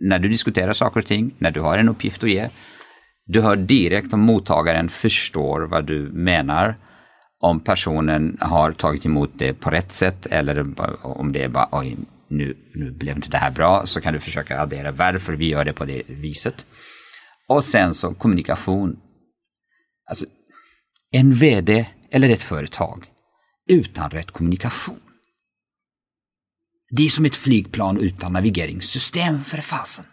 när du diskuterar saker och ting, när du har en uppgift att ge, du hör direkt om mottagaren förstår vad du menar. Om personen har tagit emot det på rätt sätt eller om det är bara oj, nu, nu blev inte det här bra, så kan du försöka addera varför vi gör det på det viset. Och sen så kommunikation. Alltså, en vd eller ett företag utan rätt kommunikation. Det är som ett flygplan utan navigeringssystem för fasen.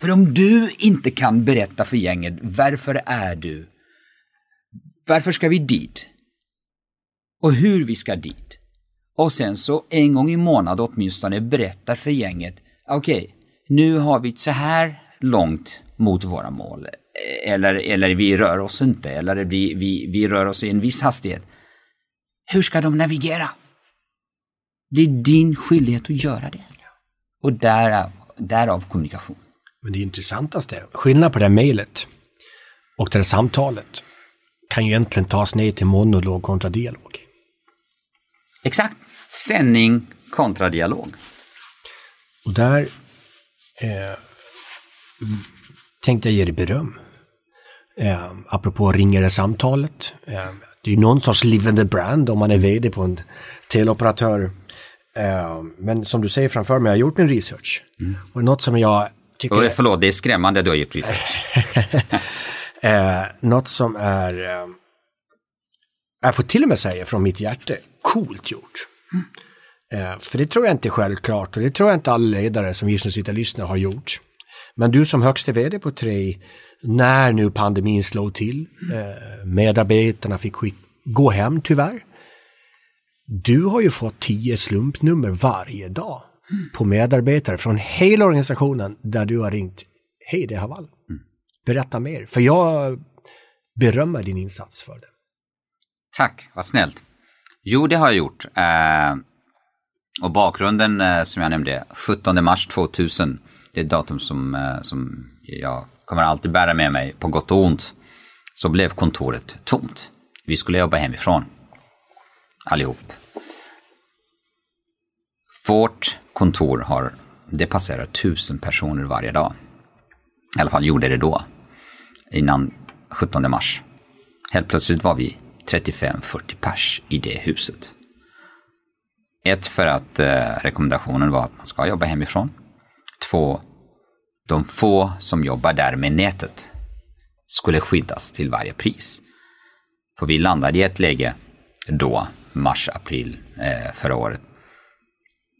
För om du inte kan berätta för gänget varför är du, varför ska vi dit? Och hur vi ska dit. Och sen så en gång i månaden åtminstone berättar för gänget, okej, nu har vi så här långt mot våra mål. Eller, eller vi rör oss inte, eller vi, vi, vi rör oss i en viss hastighet. Hur ska de navigera? Det är din skyldighet att göra det. Och därav, därav kommunikation. Men det intressantaste, skillnad på det här mejlet och det här samtalet kan ju egentligen tas ner till monolog kontra dialog. Exakt. Sändning kontra dialog. Och där eh, tänkte jag ge dig beröm. Eh, apropå ringare samtalet. Eh, det är ju någon sorts livande brand om man är vd på en teleoperatör. Eh, men som du säger framför mig, jag har gjort min research. Och något som jag tycker... Och, förlåt, det är skrämmande att du har gjort research. Eh, något som är, eh, jag får till och med säga från mitt hjärta, coolt gjort. Eh, för det tror jag inte är självklart och det tror jag inte alla ledare som just nu sitter och lyssnar har gjort. Men du som högste vd på Tre, när nu pandemin slog till, eh, medarbetarna fick skick, gå hem tyvärr. Du har ju fått tio slumpnummer varje dag på medarbetare från hela organisationen där du har ringt. Hej, det är Haval. Berätta mer, för jag berömmer din insats för det. Tack, vad snällt. Jo, det har jag gjort. Eh, och bakgrunden eh, som jag nämnde, 17 mars 2000, det är ett datum som, eh, som jag kommer alltid bära med mig på gott och ont. Så blev kontoret tomt. Vi skulle jobba hemifrån. Allihop. Vårt kontor har, det passerar tusen personer varje dag. I alla fall gjorde det då. Innan 17 mars. Helt plötsligt var vi 35-40 pers i det huset. Ett för att eh, rekommendationen var att man ska jobba hemifrån. Två, de få som jobbar där med nätet skulle skyddas till varje pris. För vi landade i ett läge då, mars, april eh, förra året.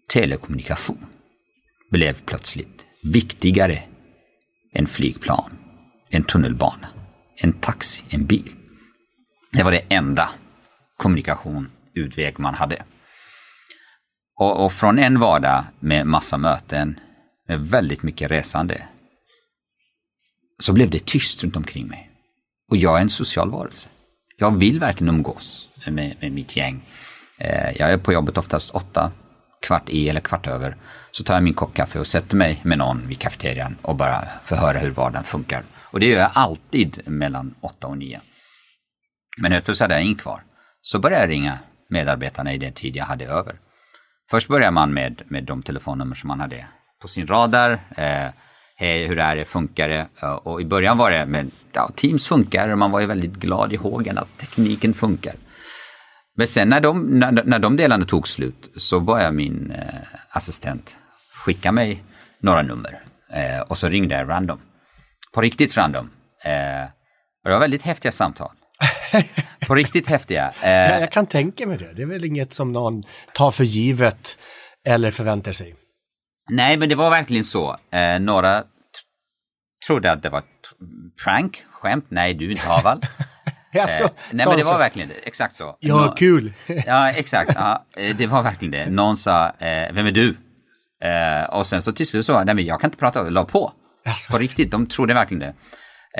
Telekommunikation blev plötsligt viktigare än flygplan, en tunnelbana, en taxi, en bil. Det var det enda kommunikation, utväg man hade. Och, och, från en vardag med massa möten, med väldigt mycket resande, så blev det tyst runt omkring mig. Och jag är en social varelse. Jag vill verkligen umgås med, med mitt gäng. Eh, jag är på jobbet oftast åtta, kvart i eller kvart över. Så tar jag min kopp kaffe och sätter mig med någon vid kafeterian och bara förhöra hur vardagen funkar. Och det gör jag alltid mellan åtta och nio. Men helt plötsligt hade jag ingen kvar. Så började jag ringa medarbetarna i den tid jag hade över. Först börjar man med, med de telefonnummer som man hade på sin radar. Eh, Hej, hur är det, funkar det? Och i början var det, men ja, Teams funkar och man var ju väldigt glad i hågen att tekniken funkar. Men sen när de, när, när de delarna tog slut så började min eh, assistent skicka mig några nummer. Eh, och så ringde jag random. På riktigt random. Eh, och det var väldigt häftiga samtal. på riktigt häftiga. Eh, ja, jag kan tänka mig det. Det är väl inget som någon tar för givet eller förväntar sig. Nej, men det var verkligen så. Eh, några trodde att det var ett prank, skämt. Nej, du är inte Haval. Alltså, eh, nej men det var så. verkligen det, exakt så. Ja, Nå kul! ja, exakt. Ja, eh, det var verkligen det. Någon sa, eh, vem är du? Eh, och sen så till slut så, nej men jag kan inte prata, la på. Alltså. På riktigt, de trodde verkligen det.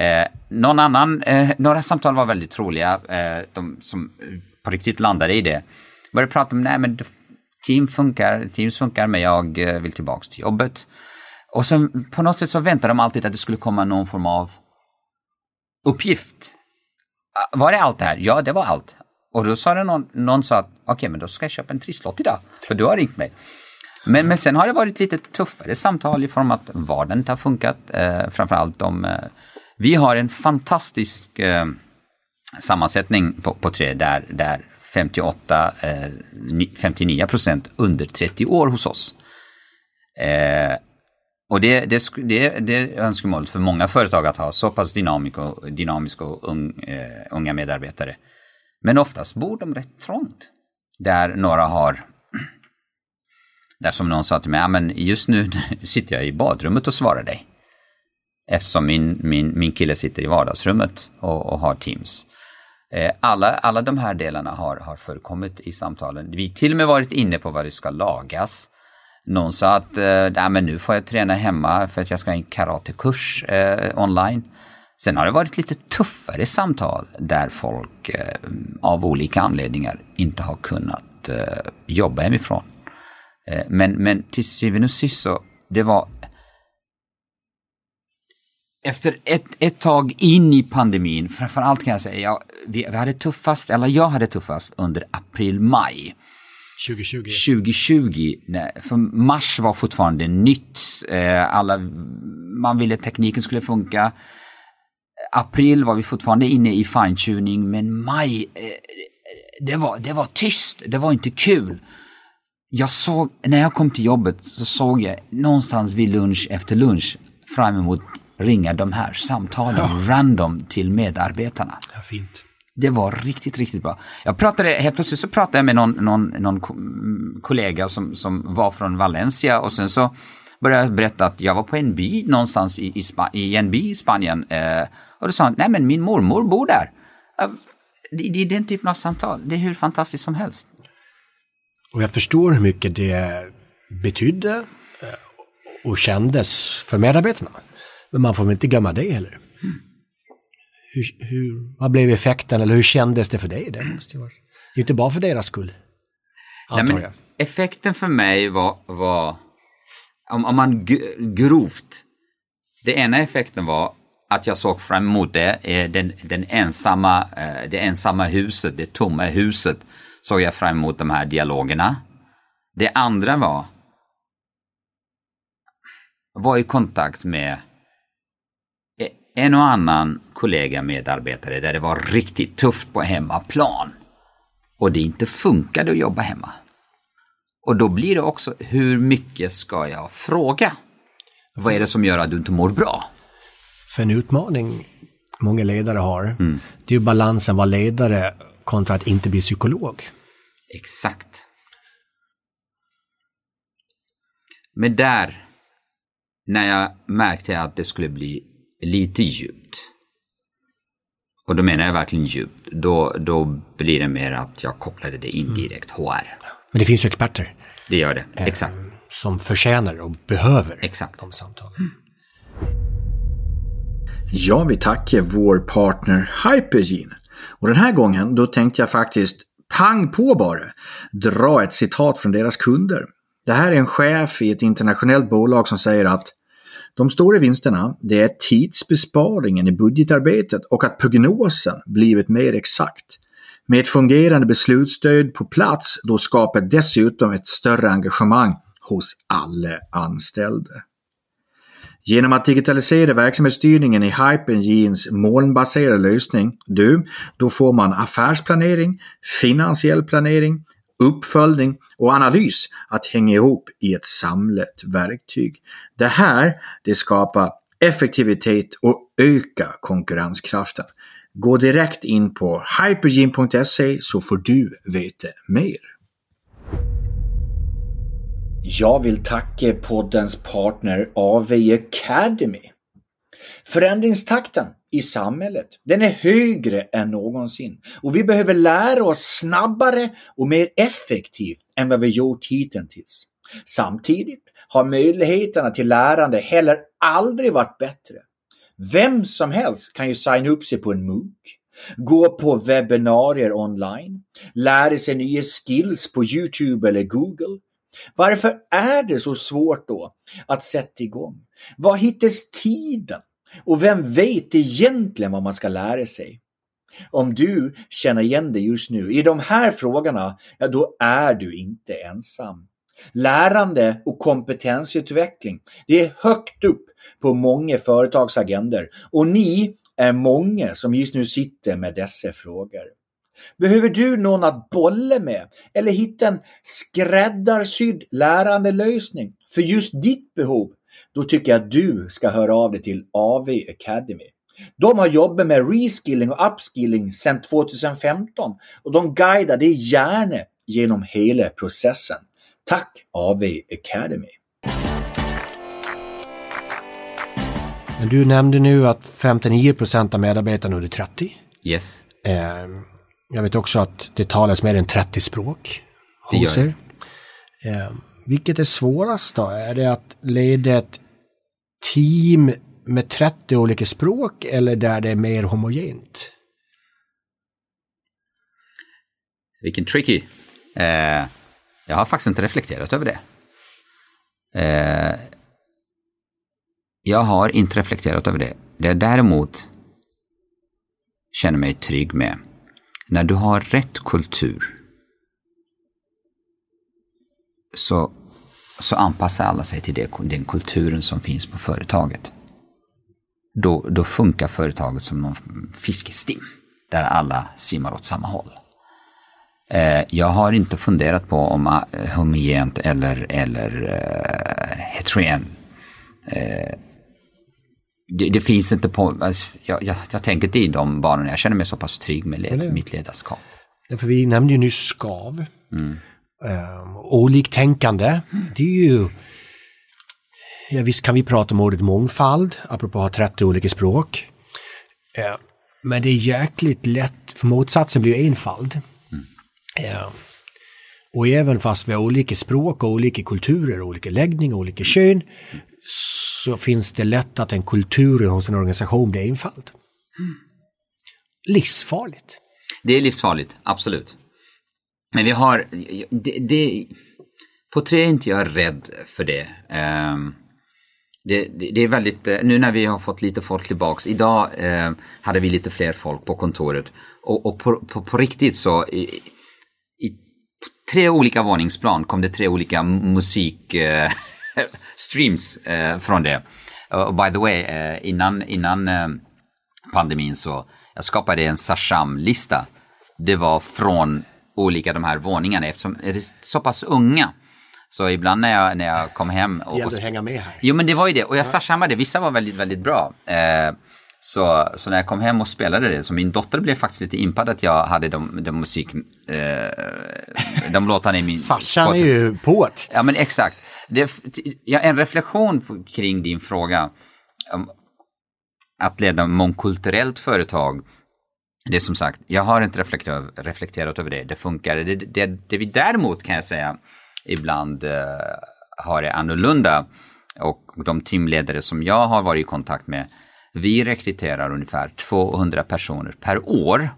Eh, någon annan, eh, några samtal var väldigt troliga, eh, de som på riktigt landade i det. Började prata om, nej men team funkar, Teams funkar, men jag eh, vill tillbaks till jobbet. Och sen på något sätt så väntade de alltid att det skulle komma någon form av uppgift. Ah, var det allt det här? Ja, det var allt. Och då sa det någon, någon sa att okej, okay, men då ska jag köpa en trisslott idag, för du har ringt mig. Men, men sen har det varit lite tuffare samtal i form av att vardagen inte har funkat. Eh, framförallt om... Eh, vi har en fantastisk eh, sammansättning på, på tre där, där 58, eh, 59 procent under 30 år hos oss. Eh, och det, det, det, det är önskemålet för många företag att ha så pass dynamiska och, dynamisk och un, eh, unga medarbetare. Men oftast bor de rätt trångt. Där några har, där som någon sa till mig, ja, men just nu sitter jag i badrummet och svarar dig. Eftersom min, min, min kille sitter i vardagsrummet och, och har Teams. Eh, alla, alla de här delarna har, har förekommit i samtalen. Vi till och med varit inne på vad det ska lagas. Någon sa att äh, men nu får jag träna hemma för att jag ska ha en karatekurs eh, online. Sen har det varit lite tuffare samtal där folk eh, av olika anledningar inte har kunnat eh, jobba hemifrån. Eh, men, men till syvende och sist så, det var efter ett, ett tag in i pandemin, framförallt kan jag säga, jag, vi, vi hade tuffast, eller jag hade tuffast under april-maj. 2020. 2020, nej, för mars var fortfarande nytt. Eh, alla, man ville att tekniken skulle funka. April var vi fortfarande inne i fine-tuning, men maj, eh, det, var, det var tyst, det var inte kul. Jag såg, när jag kom till jobbet så såg jag någonstans vid lunch efter lunch fram emot ringa de här samtalen ja. random till medarbetarna. Ja, fint. Det var riktigt, riktigt bra. Jag pratade, helt plötsligt så pratade jag med någon, någon, någon kollega som, som var från Valencia och sen så började jag berätta att jag var på en by någonstans i, i, Spa, i en by i Spanien. Eh, och då sa han, nej men min mormor bor där. Det, det är den typen av samtal, det är hur fantastiskt som helst. Och jag förstår hur mycket det betydde eh, och kändes för medarbetarna. Men man får väl inte glömma det heller. Mm hur, hur, vad blev effekten eller hur kändes det för dig? Det måste vara, det är inte bara för deras skull. Antar Nej, jag. Effekten för mig var, var om, om man grovt, det ena effekten var att jag såg fram emot det, eh, den, den ensamma, eh, det ensamma huset, det tomma huset, såg jag fram emot de här dialogerna. Det andra var, var i kontakt med en och annan kollega medarbetare där det var riktigt tufft på hemmaplan och det inte funkade att jobba hemma. Och då blir det också, hur mycket ska jag fråga? Vad är det som gör att du inte mår bra? För en utmaning många ledare har, mm. det är ju balansen vara ledare kontra att inte bli psykolog. Exakt. Men där, när jag märkte att det skulle bli lite djupt, och då menar jag verkligen djupt, då, då blir det mer att jag kopplade det indirekt HR. Men det finns ju experter. Det gör det, eh, exakt. Som förtjänar och behöver exakt. de samtalen. Mm. Jag vill tacka vår partner Hypergene. Och den här gången då tänkte jag faktiskt pang på bara dra ett citat från deras kunder. Det här är en chef i ett internationellt bolag som säger att de stora vinsterna, det är tidsbesparingen i budgetarbetet och att prognosen blivit mer exakt. Med ett fungerande beslutsstöd på plats då skapar dessutom ett större engagemang hos alla anställda. Genom att digitalisera verksamhetsstyrningen i Hypergenes molnbaserade lösning, du, då får man affärsplanering, finansiell planering, uppföljning och analys att hänga ihop i ett samlat verktyg. Det här det skapar effektivitet och ökar konkurrenskraften. Gå direkt in på hypergene.se så får du veta mer. Jag vill tacka poddens partner AV Academy. Förändringstakten i samhället, den är högre än någonsin och vi behöver lära oss snabbare och mer effektivt än vad vi gjort hittills. Samtidigt har möjligheterna till lärande heller aldrig varit bättre. Vem som helst kan ju signa upp sig på en MOOC, gå på webbinarier online, lära sig nya skills på Youtube eller Google. Varför är det så svårt då att sätta igång? Var hittas tiden? Och vem vet egentligen vad man ska lära sig? Om du känner igen dig just nu i de här frågorna, ja då är du inte ensam. Lärande och kompetensutveckling, det är högt upp på många företags agender och ni är många som just nu sitter med dessa frågor. Behöver du någon att bolla med eller hitta en skräddarsydd lärandelösning för just ditt behov? Då tycker jag att du ska höra av dig till AV Academy. De har jobbat med reskilling och upskilling sedan 2015 och de guidar dig gärna genom hela processen. Tack AV Academy! Du nämnde nu att 59 procent av medarbetarna under 30. Yes. Ehm, jag vet också att det talas mer än 30 språk hos er. Vilket är svårast då? Är det att leda ett team med 30 olika språk eller där det är mer homogent? Vilken tricky. Eh, jag har faktiskt inte reflekterat över det. Eh, jag har inte reflekterat över det. Det jag däremot känner mig trygg med, när du har rätt kultur så, så anpassar alla sig till det, den kulturen som finns på företaget. Då, då funkar företaget som någon fiskestim, där alla simmar åt samma håll. Eh, jag har inte funderat på om uh, homogent eller, eller uh, heterogen. Uh, det, det, finns inte på, alltså, jag, jag, jag, tänker inte i de banorna, jag känner mig så pass trygg med led, mitt ledarskap. Ja, för vi nämnde ju nyss skav. Mm. Um, oliktänkande, mm. det är ju Ja, visst kan vi prata om ordet mångfald, apropå att ha 30 olika språk. Uh, men det är jäkligt lätt, för motsatsen blir ju enfald. Ja. Och även fast vi har olika språk och olika kulturer, olika läggning och olika kön så finns det lätt att en kultur hos en organisation blir enfald. Livsfarligt. Det är livsfarligt, absolut. Men vi har, det, det, på tre är inte jag rädd för det. Um, det, det, det, är väldigt, eh, nu när vi har fått lite folk tillbaks, idag eh, hade vi lite fler folk på kontoret och, och på, på, på, riktigt så tre olika våningsplan kom det tre olika musikstreams eh, eh, från det. Och by the way, eh, innan, innan eh, pandemin så jag skapade en Sasham-lista. Det var från olika de här våningarna eftersom det är så pass unga Så ibland när jag, när jag kom hem... Och, Det och, att hänga med här. Jo men det var ju det och jag sa samma det, vissa var väldigt, väldigt bra. Eh, så, så när jag kom hem och spelade det, så min dotter blev faktiskt lite impad att jag hade de, de musik, eh, de låtarna i min... Farsan är ju poet. Ja men exakt. Det, ja, en reflektion på, kring din fråga. Att leda mångkulturellt företag. Det är som sagt, jag har inte reflekterat, reflekterat över det. Det funkar. Det, det, det vi däremot kan jag säga ibland eh, har det annorlunda. Och de teamledare som jag har varit i kontakt med. Vi rekryterar ungefär 200 personer per år.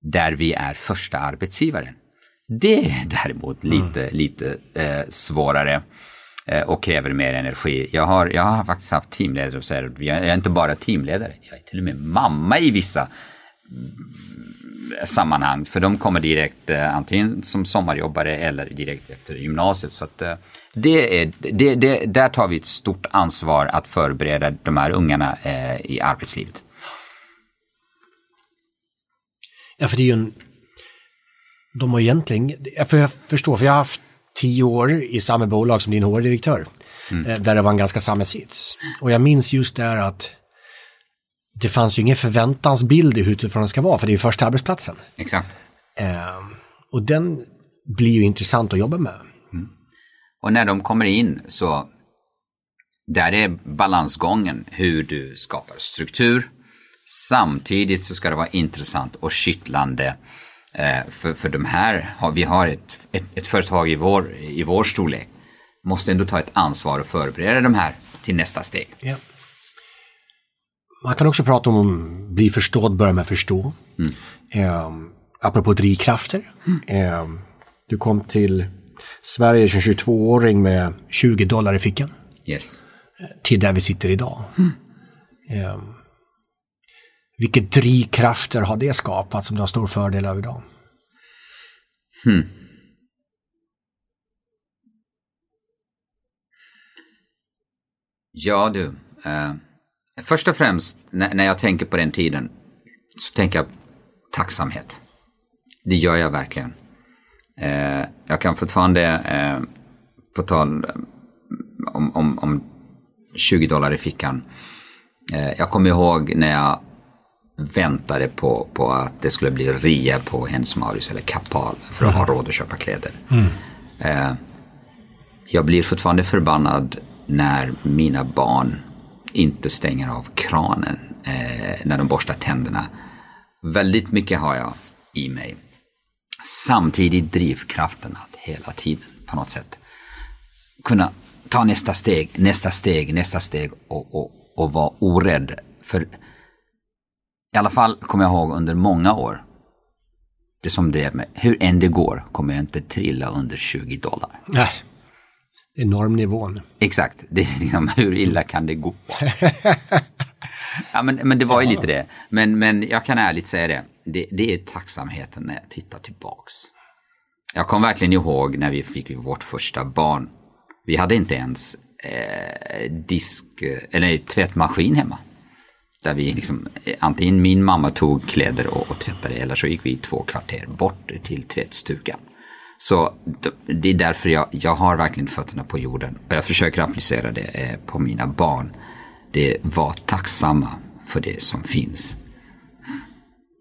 Där vi är första arbetsgivaren. Det är däremot lite, lite eh, svårare Eh, och kräver mer energi. Jag har, jag har faktiskt haft teamledare och säger jag är inte bara teamledare, jag är till och med mamma i vissa mm, sammanhang. För de kommer direkt eh, antingen som sommarjobbare eller direkt efter gymnasiet. Så att, eh, det är, det, det, där tar vi ett stort ansvar att förbereda de här ungarna eh, i arbetslivet. Ja, för det är ju en... De har egentligen... För jag förstår, för jag har haft tio år i samma bolag som din HR-direktör. eh, Där det var en ganska samma sits. Och jag minns just där att det fanns ju ingen förväntansbild i hur det ska vara, för det är ju första arbetsplatsen. Exakt. Eh, och den blir ju intressant att jobba med. Och när de kommer in så där är balansgången hur du skapar struktur. Samtidigt så ska det vara intressant och kittlande. Eh, för, för de här, har, vi har ett, ett, ett företag i vår, i vår storlek. Måste ändå ta ett ansvar och förbereda de här till nästa steg. Ja. Man kan också prata om att bli förstådd, börja med förstå. Eh, apropå drivkrafter. Eh, du kom till Sverige som 22-åring med 20 dollar i fickan. Yes. Till där vi sitter idag. Eh, vilka drivkrafter har det skapat som du har stor fördel av idag? Hmm. Ja du. Eh, först och främst när, när jag tänker på den tiden så tänker jag tacksamhet. Det gör jag verkligen. Eh, jag kan fortfarande, eh, på tal eh, om, om, om 20 dollar i fickan. Eh, jag kommer ihåg när jag väntade på, på att det skulle bli rea på Hennes Mauritz eller Kappahl för att ha råd att köpa kläder. Eh, jag blir fortfarande förbannad när mina barn inte stänger av kranen eh, när de borstar tänderna. Väldigt mycket har jag i mig. Samtidigt drivkraften att hela tiden på något sätt kunna ta nästa steg, nästa steg, nästa steg och, och, och vara orädd. För i alla fall kommer jag ihåg under många år, det som drev mig, hur än det går kommer jag inte trilla under 20 dollar. Nej, det är normnivån. Exakt, det är liksom, hur illa kan det gå? ja, men, men det var ju lite det. Men, men jag kan ärligt säga det, det, det är tacksamheten när jag tittar tillbaks. Jag kommer verkligen ihåg när vi fick vårt första barn. Vi hade inte ens eh, disk, eller tvättmaskin hemma. Där vi liksom, eh, antingen min mamma tog kläder och, och tvättade eller så gick vi två kvarter bort till tvättstugan. Så det är därför jag, jag har verkligen fötterna på jorden. Och jag försöker applicera det eh, på mina barn. Det var tacksamma för det som finns.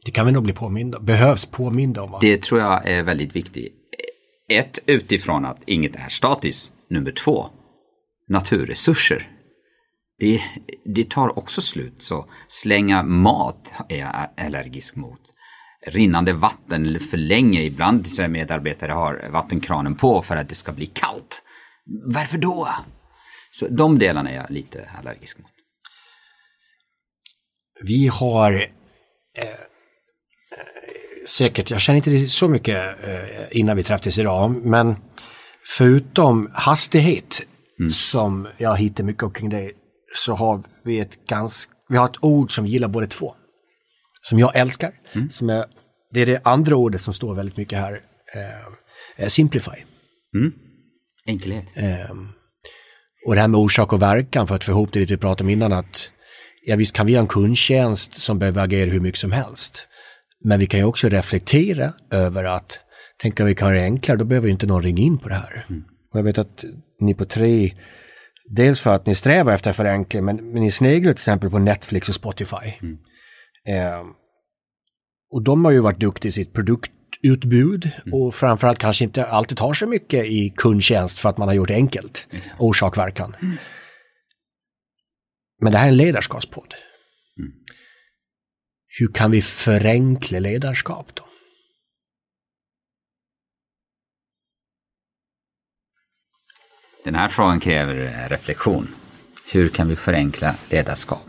Det kan vi nog bli påminda Behövs påminda om. Va? Det tror jag är väldigt viktigt. Ett, utifrån att inget är statiskt. Nummer två, naturresurser. Det, det tar också slut. Så slänga mat är jag allergisk mot. Rinnande vatten för länge. Ibland så medarbetare har vattenkranen på för att det ska bli kallt. Varför då? Så de delarna är jag lite allergisk mot. Vi har eh, säkert, jag känner inte så mycket eh, innan vi träffades idag, men förutom hastighet som jag hittar mycket omkring det så har vi ett ganska, vi har ett ord som vi gillar båda två. Som jag älskar. Som är, det är det andra ordet som står väldigt mycket här. Eh, eh, simplify. Enkelhet. Och det här med orsak och verkan för att få ihop det lite vi pratade om innan att ja visst kan vi ha en kundtjänst som behöver agera hur mycket som helst. Men vi kan ju också reflektera över att tänk om vi kan göra det enklare, då behöver ju inte någon ringa in på det här. Och jag vet att ni på tre, dels för att ni strävar efter förenkling, men, men ni sneglar till exempel på Netflix och Spotify. Mm. Eh, och de har ju varit duktiga i sitt produktutbud mm. och framförallt kanske inte alltid tar så mycket i kundtjänst för att man har gjort det enkelt. Orsak-verkan. Mm. Men det här är en ledarskapspodd. Mm. Hur kan vi förenkla ledarskap då? Den här frågan kräver reflektion. Hur kan vi förenkla ledarskap?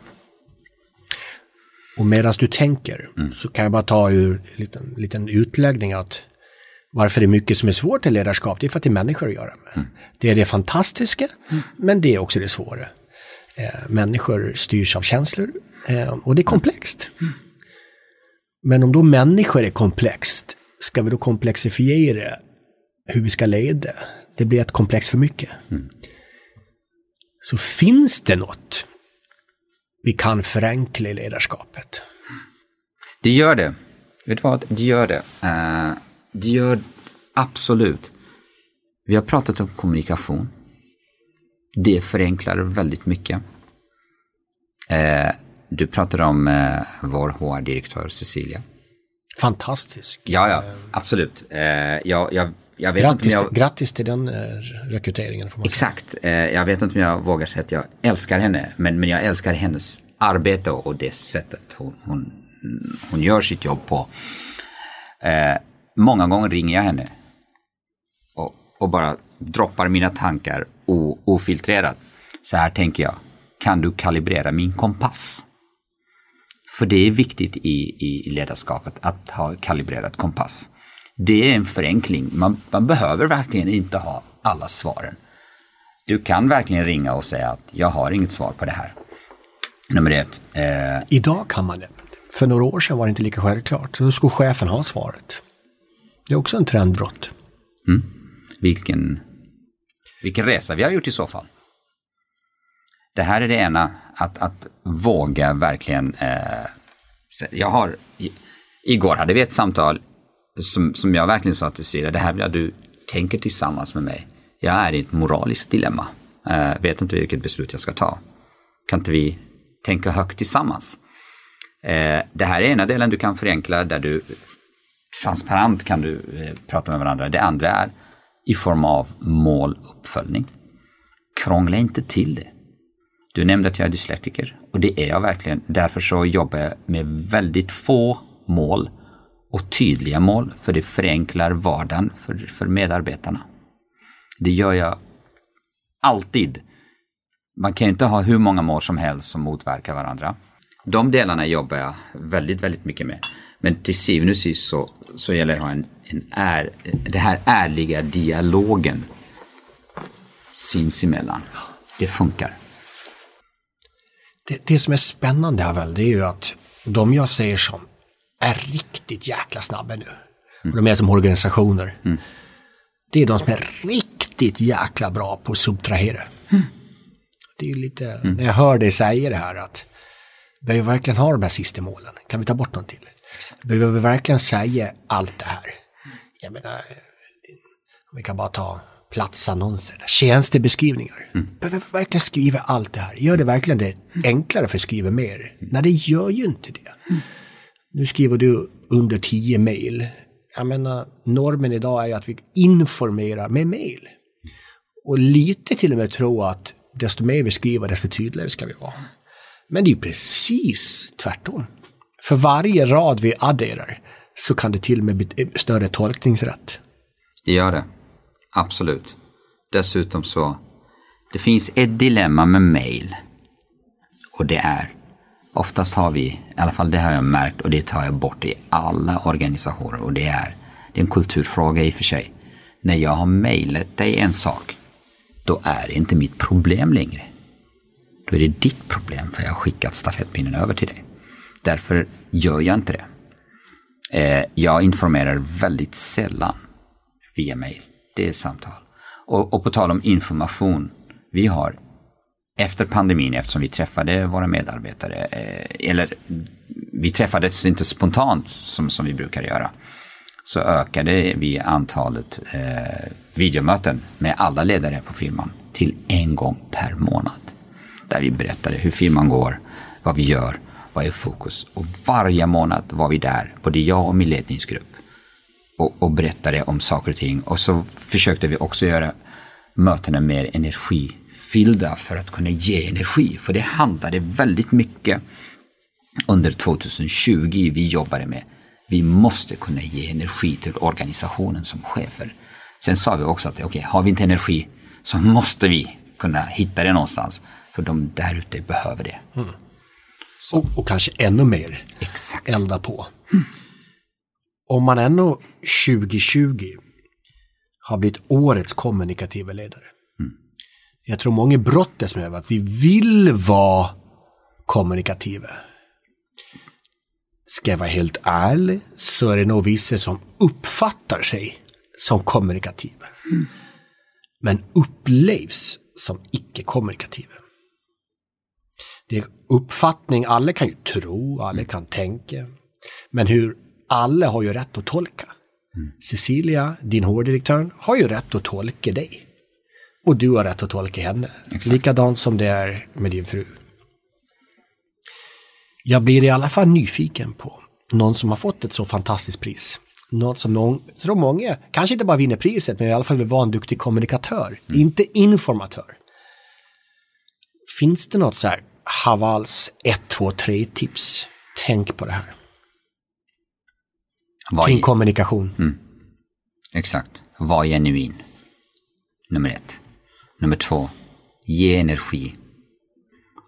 Och medan du tänker mm. så kan jag bara ta ur en liten, liten utläggning att varför det är mycket som är svårt i ledarskap, det är för att det är människor att göra med. Mm. Det är det fantastiska, mm. men det är också det svåra. Eh, människor styrs av känslor eh, och det är komplext. Mm. Men om då människor är komplext, ska vi då komplexifiera hur vi ska leda? Det blir ett komplex för mycket. Mm. Så finns det något vi kan förenkla i ledarskapet? Det gör det. Vet du vad? Det gör det. Uh, det gör absolut. Vi har pratat om kommunikation. Det förenklar väldigt mycket. Uh, du pratade om uh, vår HR-direktör Cecilia. Fantastisk. Ja, ja, absolut. jag, jag jag vet grattis, jag... grattis till den eh, rekryteringen. Exakt. Eh, jag vet inte om jag vågar säga att jag älskar henne, men, men jag älskar hennes arbete och det sättet hon, hon, hon gör sitt jobb på. Eh, många gånger ringer jag henne och, och bara droppar mina tankar o, ofiltrerat. Så här tänker jag, kan du kalibrera min kompass? För det är viktigt i, i ledarskapet att ha kalibrerat kompass det är en förenkling. Man, man behöver verkligen inte ha alla svaren. Du kan verkligen ringa och säga att jag har inget svar på det här. Nummer ett. Eh... Idag kan man det. För några år sedan var det inte lika självklart. Då skulle chefen ha svaret. Det är också en trendbrott. Mm. Vilken, vilken resa vi har gjort i så fall. Det här är det ena, att, att våga verkligen. Eh, jag har, i, igår hade vi ett samtal som, som jag verkligen sa till Cecilia, det här vill jag du tänker tillsammans med mig. Jag är i ett moraliskt dilemma. Uh, vet inte vilket beslut jag ska ta. Kan inte vi tänka högt tillsammans? Uh, det här är ena delen du kan förenkla där du transparent kan du uh, prata med varandra. Det andra är i form av måluppföljning. Krångla inte till det. Du nämnde att jag är dyslektiker och det är jag verkligen. Därför så jobbar jag med väldigt få mål och tydliga mål för det förenklar vardagen för, för medarbetarna. Det gör jag alltid. Man kan inte ha hur många mål som helst som motverkar varandra. De delarna jobbar jag väldigt, väldigt mycket med. Men till syvende och sist så, så gäller det att ha en, en är, den här ärliga dialogen sinsemellan. Det funkar. Det, det som är spännande här väl, det är ju att de jag ser som är riktigt jäkla snabba nu. Och de är som organisationer. Mm. Det är de som är riktigt jäkla bra på att subtrahera. Mm. Det är lite, mm. när jag hör dig säga det här att behöver vi verkligen ha de här sista målen? Kan vi ta bort någon till? Behöver vi verkligen säga allt det här? Jag menar, om vi kan bara ta platsannonser, tjänstebeskrivningar. Mm. Behöver vi verkligen skriva allt det här? Gör det verkligen det enklare för att skriva mer? Nej, det gör ju inte det. Nu skriver du under tio mejl. Jag menar, normen idag är ju att vi informerar med mejl. Och lite till och med tro att desto mer vi skriver, desto tydligare ska vi vara. Men det är ju precis tvärtom. För varje rad vi adderar så kan det till och med bli större tolkningsrätt. Det gör det. Absolut. Dessutom så, det finns ett dilemma med mejl. Och det är Oftast har vi, i alla fall det har jag märkt och det tar jag bort i alla organisationer och det är, det är en kulturfråga i och för sig. När jag har mejlat dig en sak, då är det inte mitt problem längre. Då är det ditt problem för jag har skickat stafettpinnen över till dig. Därför gör jag inte det. Eh, jag informerar väldigt sällan via mejl. Det är samtal. Och, och på tal om information, vi har efter pandemin, eftersom vi träffade våra medarbetare, eh, eller vi träffades inte spontant som, som vi brukar göra. så ökade vi antalet eh, videomöten med alla ledare på firman till en gång per månad. Där vi berättade hur firman går, vad vi gör, vad är fokus. Och varje månad var vi där, både jag och min ledningsgrupp, och, och berättade om saker och ting. Och så försökte vi också göra mötena mer energi energifyllda för att kunna ge energi. För det handlade väldigt mycket under 2020 vi jobbade med. Vi måste kunna ge energi till organisationen som chefer. Sen sa vi också att okej, okay, har vi inte energi så måste vi kunna hitta det någonstans. För de där ute behöver det. Mm. Och, och, kanske ännu mer Exakt. elda på. Mm. Om man ändå 2020 har blivit årets kommunikativa ledare. Jag tror många brottas med att vi vill vara kommunikativa. Ska jag vara helt ärlig så är det nog vissa som uppfattar sig som kommunikativa. Mm. Men upplevs som icke-kommunikativa. Det är uppfattning, alla kan ju tro, alla kan tänka. Men hur alla har ju rätt att tolka. Mm. Cecilia, din hårdirektör, har ju rätt att tolka dig. Och du har rätt att tolka henne. Exakt. Likadant som det är med din fru. Jag blir i alla fall nyfiken på någon som har fått ett så fantastiskt pris. Något som någon, tror många, kanske inte bara vinner priset, men i alla fall vill vara en duktig kommunikatör, mm. inte informatör. Finns det något så här Havals 1, 2, 3 tips? Tänk på det här. Var Kring kommunikation. Mm. Exakt. Var genuin. Nummer ett. Nummer två. Ge energi.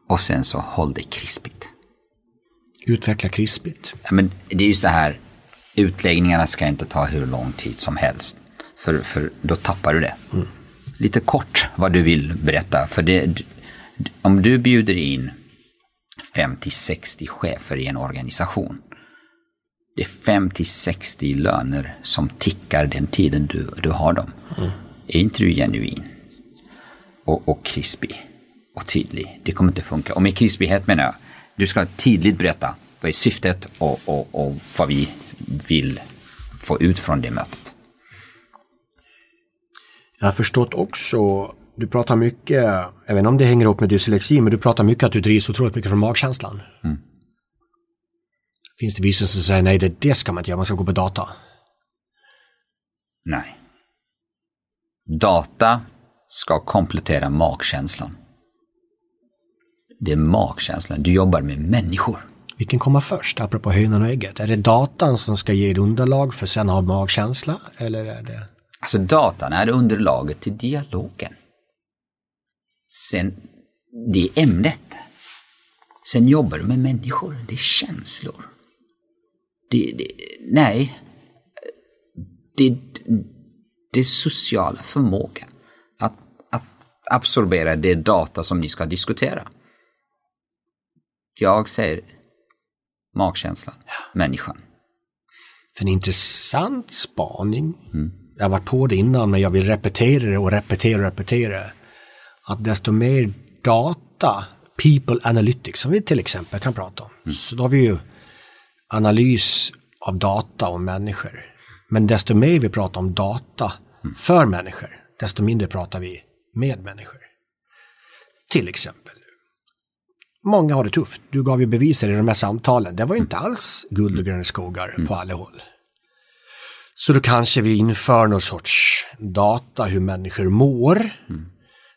Och sen så håll dig krispigt. Utveckla krispigt. Ja, men det är just det här. Utläggningarna ska inte ta hur lång tid som helst. För, för då tappar du det. Mm. Lite kort vad du vill berätta. För det, om du bjuder in 50-60 chefer i en organisation det är 50-60 löner som tickar den tiden du, du har dem. Mm. Är inte du genuin och, och krispig och tydlig, det kommer inte funka. Och med krispighet menar jag, du ska tydligt berätta vad är syftet och, och, och vad vi vill få ut från det mötet. Jag har förstått också, du pratar mycket, inte om det hänger ihop med dyslexi, men du pratar mycket att du drivs otroligt mycket från magkänslan. Mm finns det vissa som säger nej, det, det ska man inte göra, man ska gå på data. Nej. Data ska komplettera magkänslan. Det är magkänslan, du jobbar med människor. Vilken kommer först, apropå hönan och ägget? Är det datan som ska ge ett underlag för sen ha magkänsla? Eller är det... Alltså datan är underlaget till dialogen. Sen, det är ämnet. Sen jobbar du med människor, det är känslor. Det, det, nej, det, det är sociala förmåga att, att absorbera det data som ni ska diskutera. Jag säger magkänslan, människan. En intressant spaning. Mm. Jag har varit på det innan men jag vill repetera det och repetera och repetera. Att desto mer data, people analytics som vi till exempel kan prata om. Mm. Så då har vi ju analys av data om människor. Men desto mer vi pratar om data mm. för människor, desto mindre pratar vi med människor. Till exempel. Många har det tufft. Du gav ju beviser i de här samtalen. Det var ju inte alls guld och gröna skogar mm. på alla håll. Så då kanske vi inför någon sorts data hur människor mår. Mm.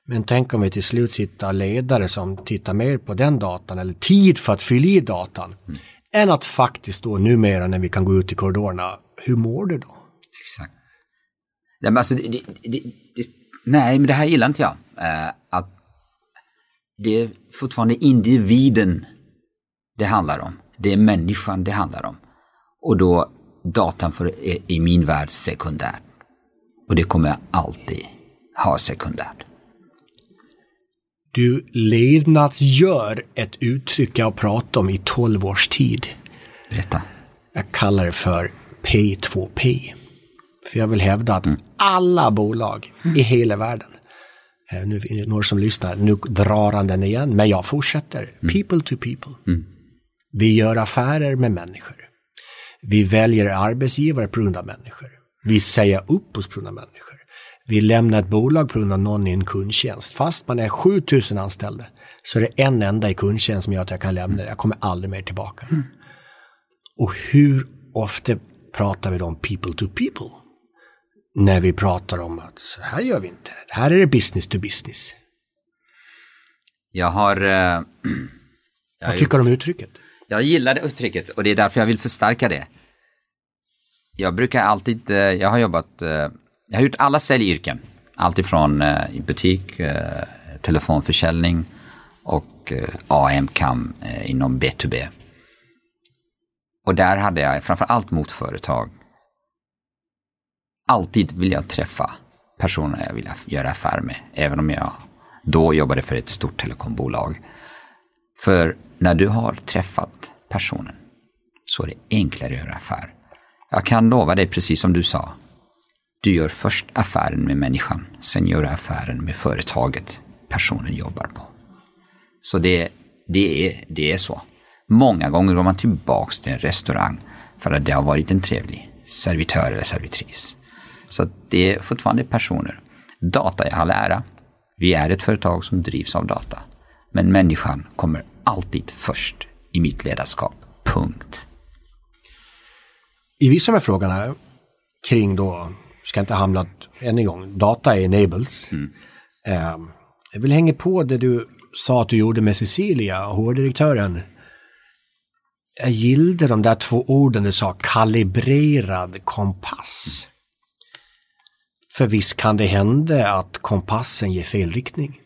Men tänk om vi till slut sitter ledare som tittar mer på den datan eller tid för att fylla i datan. Mm än att faktiskt då numera när vi kan gå ut i korridorerna, hur mår du då? Exakt. Ja, men alltså, det, det, det, nej, men det här gillar inte jag. Uh, att det är fortfarande individen det handlar om. Det är människan det handlar om. Och då datan för, är i min värld sekundär. Och det kommer jag alltid ha sekundärt. Du levnadsgör ett uttryck jag har pratat om i 12 års tid. Berätta. Jag kallar det för P2P. För jag vill hävda att mm. alla bolag i hela världen, eh, nu är det några som lyssnar, nu drar han den igen, men jag fortsätter. Mm. People to people. Mm. Vi gör affärer med människor. Vi väljer arbetsgivare på grund av människor. Vi säger upp oss på grund av människor. Vi lämnar ett bolag på grund av någon i en kundtjänst. Fast man är 7000 anställda så är det en enda i kundtjänst som gör att jag kan lämna. Jag kommer aldrig mer tillbaka. Och hur ofta pratar vi om people to people? När vi pratar om att så här gör vi inte. Här är det business to business. Jag har... Eh, Vad tycker du om uttrycket? Jag gillar det uttrycket och det är därför jag vill förstärka det. Jag brukar alltid, eh, jag har jobbat, eh, jag har gjort alla säljyrken. Alltifrån eh, i butik, eh, telefonförsäljning och eh, AM-CAM inom B2B. Och där hade jag framför allt mot företag. Alltid vill jag träffa personer jag vill göra affär med. Även om jag då jobbade för ett stort telekombolag. För när du har träffat personen så är det enklare att göra affär. Jag kan lova dig, precis som du sa, du gör först affären med människan, sen gör du affären med företaget personen jobbar på. Så det, det, är, det är så. Många gånger går man tillbaks till en restaurang för att det har varit en trevlig servitör eller servitris. Så det är fortfarande personer. Data i all ära. Vi är ett företag som drivs av data. Men människan kommer alltid först i mitt ledarskap. Punkt. I vissa av frågorna kring då, ska inte hamna än en gång, data enables. Mm. Eh, jag vill hänga på det du sa att du gjorde med Cecilia, HR-direktören. Jag gillade de där två orden du sa, kalibrerad kompass. För visst kan det hända att kompassen ger fel riktning.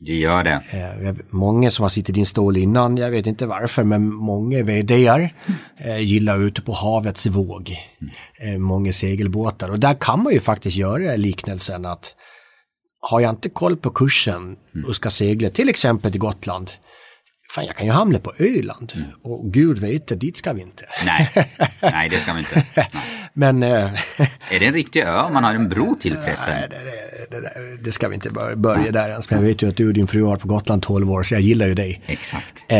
Det gör det. Eh, många som har suttit i din stol innan, jag vet inte varför, men många VDR eh, gillar ute på havets våg. Eh, många segelbåtar och där kan man ju faktiskt göra liknelsen att har jag inte koll på kursen och ska segla till exempel till Gotland, fan jag kan ju hamna på Öland mm. och gud vet det, dit ska vi inte. Nej, nej det ska vi inte. Nej. Men... Äh, är det en riktig ö om man har en bro till förresten? Nej, det, det, det, ska vi inte börja, börja där ens. Men jag vet ju att du och din fru har varit på Gotland 12 år, så jag gillar ju dig. Exakt. Äh,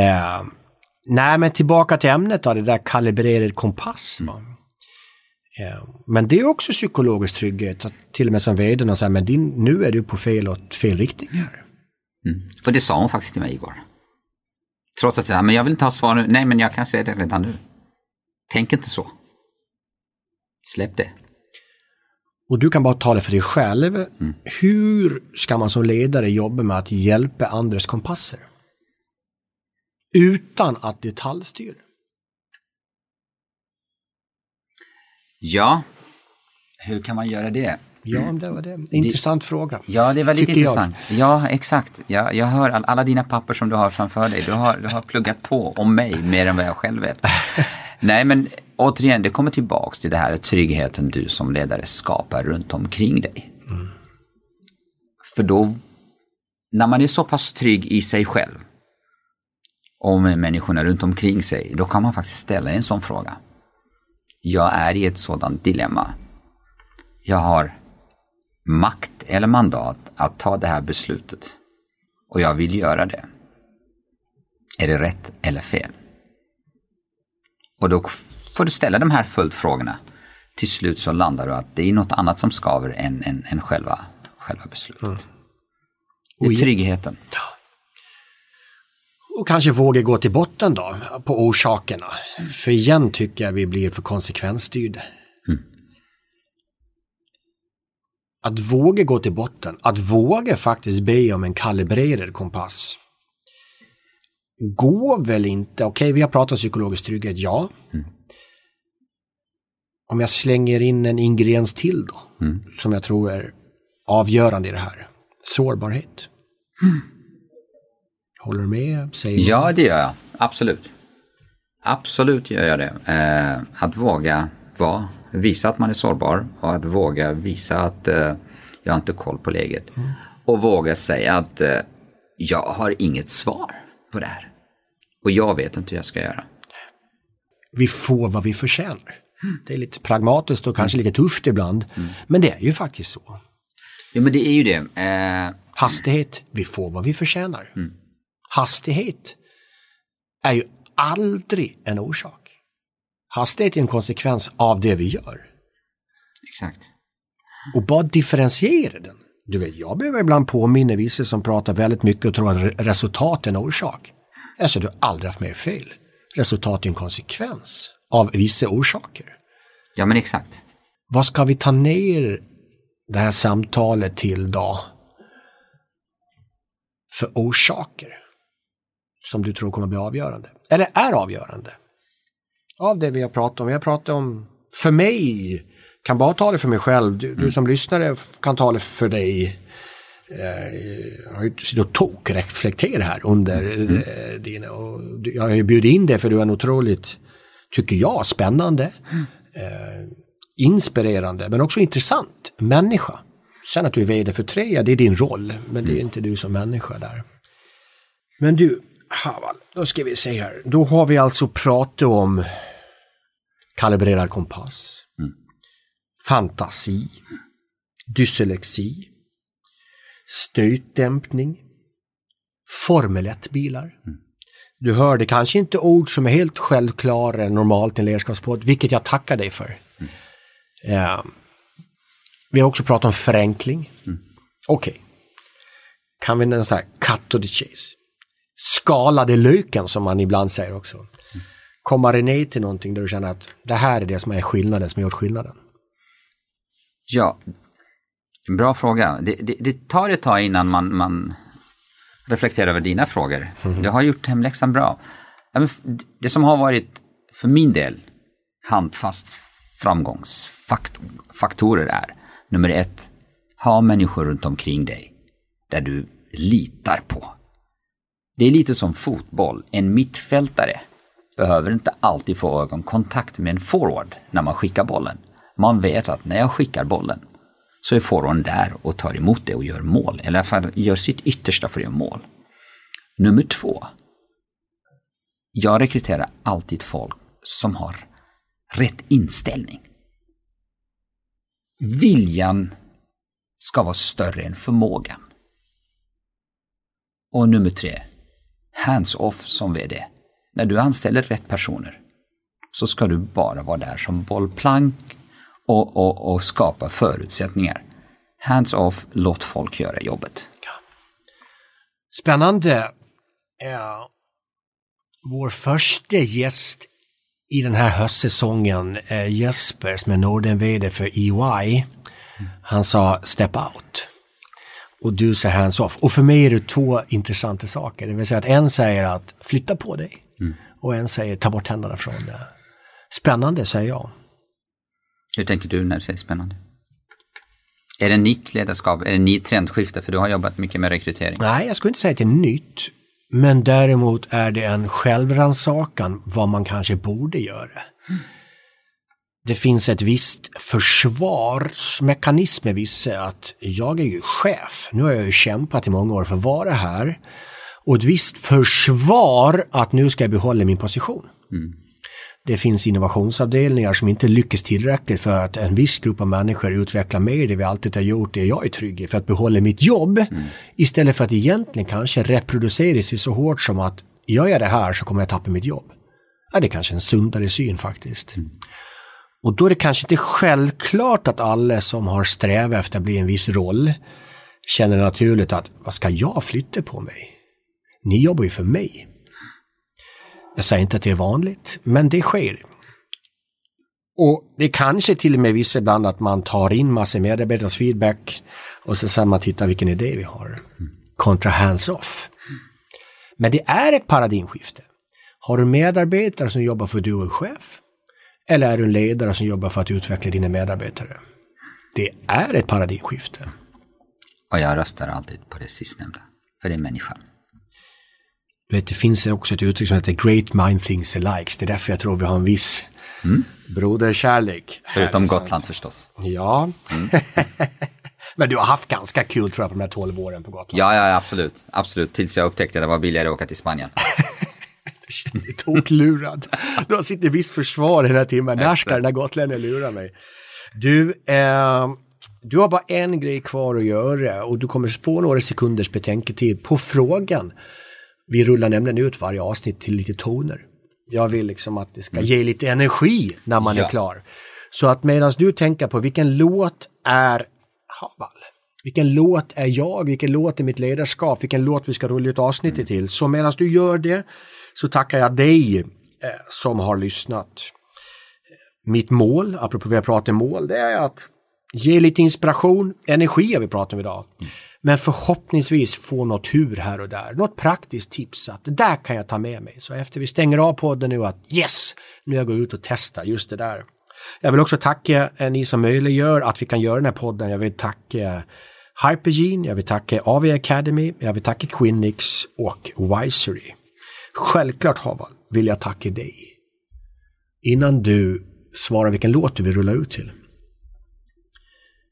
nej, men tillbaka till ämnet då, det där kalibrerad kompass. Mm. Äh, men det är också psykologisk trygghet, att till och med som vd säger, men din, nu är du på fel, åt fel riktning här. Mm. Och det sa hon faktiskt till mig igår. Trots att jag men jag vill inte ha svar nu. Nej, men jag kan säga det redan nu. Tänk inte så. Släpp det. Och du kan bara tala för dig själv. Mm. Hur ska man som ledare jobba med att hjälpa andras kompasser? Utan att detaljstyra. Ja, hur kan man göra det? Ja, det var det. Intressant det, fråga. Ja, det är väldigt intressant. Jag. Ja, exakt. Ja, jag hör all, alla dina papper som du har framför dig. Du har, du har pluggat på om mig mer än vad jag själv vet. Nej, men återigen, det kommer tillbaks till det här tryggheten du som ledare skapar runt omkring dig. Mm. För då, när man är så pass trygg i sig själv och med människorna runt omkring sig, då kan man faktiskt ställa en sån fråga. Jag är i ett sådant dilemma. Jag har makt eller mandat att ta det här beslutet. Och jag vill göra det. Är det rätt eller fel? Och då får du ställa de här följdfrågorna. Till slut så landar du att det är något annat som skaver än, än, än själva, själva beslutet. Mm. Det är tryggheten. Ja. Och kanske våga gå till botten då på orsakerna. För igen tycker jag vi blir för konsekvensstyrda. Mm. Att våga gå till botten, att våga faktiskt be om en kalibrerad kompass. Går väl inte, okej okay, vi har pratat psykologisk trygghet, ja. Mm. Om jag slänger in en ingrediens till då, mm. som jag tror är avgörande i det här. Sårbarhet. Mm. Håller du med? Säger ja, det gör jag. Absolut. Absolut gör jag det. Eh, att våga vara visa att man är sårbar och att våga visa att eh, jag har inte koll på läget. Mm. Och våga säga att eh, jag har inget svar på det här. Och jag vet inte hur jag ska göra. Vi får vad vi förtjänar. Mm. Det är lite pragmatiskt och kanske mm. lite tufft ibland. Mm. Men det är ju faktiskt så. Ja men det är ju det. Eh... Hastighet, vi får vad vi förtjänar. Mm. Hastighet är ju aldrig en orsak. Hastighet är en konsekvens av det vi gör. Exakt. Och bara differentiera den. Du vet, jag behöver ibland påminna vissa som pratar väldigt mycket och tror att re- resultat är orsak. Alltså, du har aldrig haft mer fel. Resultat är en konsekvens av vissa orsaker. Ja, men exakt. Vad ska vi ta ner det här samtalet till då? För orsaker som du tror kommer bli avgörande. Eller är avgörande. Av det vi har pratat om. Vi har pratat om, för mig, kan bara ta det för mig själv. Du, du som lyssnare kan ta det för dig. Eh, Jag har ju suttit och tokreflekterat här under eh, dina... Och jag har ju bjudit in dig för du är en otroligt, tycker jag, spännande eh, inspirerande men också intressant människa. Sen att du är vd för Treja, det är din roll, men det är inte du som människa där. Men du, Haval, då ska vi se här. Då har vi alltså pratat om kalibrerad kompass, fantasi, dyslexi, stötdämpning, Formel 1-bilar. Du hörde kanske inte ord som är helt självklara normalt i en ledarskapspodd, vilket jag tackar dig för. Eh, vi har också pratat om förenkling. Okej. Kan vi nästan cut to the chase. Skalade löken som man ibland säger också. Komma ner till någonting där du känner att det här är det som är skillnaden, som har gjort skillnaden. Ja, bra fråga. Det, det, det tar ett tag innan man, man reflekterar över dina frågor. Du har gjort hemläxan bra. Det som har varit, för min del, handfast framgångsfaktorer är nummer ett, ha människor runt omkring dig där du litar på. Det är lite som fotboll. En mittfältare behöver inte alltid få ögonkontakt med en forward när man skickar bollen. Man vet att när jag skickar bollen så är forwarden där och tar emot det och gör mål. Eller i alla fall gör sitt yttersta för att göra mål. Nummer två. Jag rekryterar alltid folk som har rätt inställning. Viljan ska vara större än förmågan. Och nummer tre, hands-off som VD. När du anställer rätt personer så ska du bara vara där som bollplank och, och, och skapa förutsättningar. Hands-off, låt folk göra jobbet. Spännande. Vår första gäst i den här höstsäsongen, är Jesper som är Norden-VD för EY, han sa step out. Och du säger hands off. Och för mig är det två intressanta saker. Det vill säga att en säger att flytta på dig och en säger ta bort händerna från det. Spännande säger jag. Hur tänker du när du säger spännande? Är det nytt ledarskap? Är det ny trendskifte? För du har jobbat mycket med rekrytering. Nej, jag skulle inte säga att det är nytt. Men däremot är det en självrannsakan vad man kanske borde göra. Det finns ett visst försvarsmekanism med vissa att jag är ju chef. Nu har jag ju kämpat i många år för att vara här. Och ett visst försvar att nu ska jag behålla min position. Det finns innovationsavdelningar som inte lyckas tillräckligt för att en viss grupp av människor utvecklar mer det vi alltid har gjort, det jag är trygg i, för att behålla mitt jobb. Istället för att egentligen kanske reproducera sig så hårt som att gör jag det här så kommer jag tappa mitt jobb. Ja, det är kanske en sundare syn faktiskt. Och då är det kanske inte självklart att alla som har strävat efter att bli en viss roll känner naturligt att vad ska jag flytta på mig? Ni jobbar ju för mig. Jag säger inte att det är vanligt, men det sker. Och det kanske till och med vissa ibland att man tar in massor medarbetares feedback och så säger man titta vilken idé vi har. Kontra hands-off. Men det är ett paradigmskifte. Har du medarbetare som jobbar för att du är chef? Eller är du en ledare som jobbar för att utveckla dina medarbetare? Det är ett paradigmskifte. Och jag röstar alltid på det sistnämnda. För det är människan. Vet, det finns också ett uttryck som heter Great Mind Things Alike. Det är därför jag tror vi har en viss broderkärlek. här Förutom Gotland förstås. Ja. Men du har haft ganska kul tror jag på de här 12 åren på Gotland. Ja, ja, absolut. Absolut. Tills jag upptäckte att det var billigare att åka till Spanien. Toklurad. Du har suttit i visst försvar hela timmen. När ska den där gotlänningen lura mig? Du, eh, du har bara en grej kvar att göra och du kommer få några sekunders betänketid på frågan. Vi rullar nämligen ut varje avsnitt till lite toner. Jag vill liksom att det ska ge lite energi när man Ja. är klar. Så att medan du tänker på vilken låt är Haval? Vilken låt är jag? Vilken låt är mitt ledarskap? Vilken låt vi ska rulla ut avsnittet till? Så medan du gör det så tackar jag dig eh, som har lyssnat. Mitt mål, apropå vi har pratat mål, det är att ge lite inspiration, energi har vi pratat om idag. Men förhoppningsvis få något hur här och där, något praktiskt tips att det där kan jag ta med mig. Så efter vi stänger av podden nu att yes, nu jag går ut och testar just det där. Jag vill också tacka eh, ni som möjliggör att vi kan göra den här podden. Jag vill tacka Hypergene, jag vill tacka AV Academy, jag vill tacka Quinix och Wisery. Självklart Haval vill jag tacka dig. Innan du svarar vilken låt du vill rulla ut till.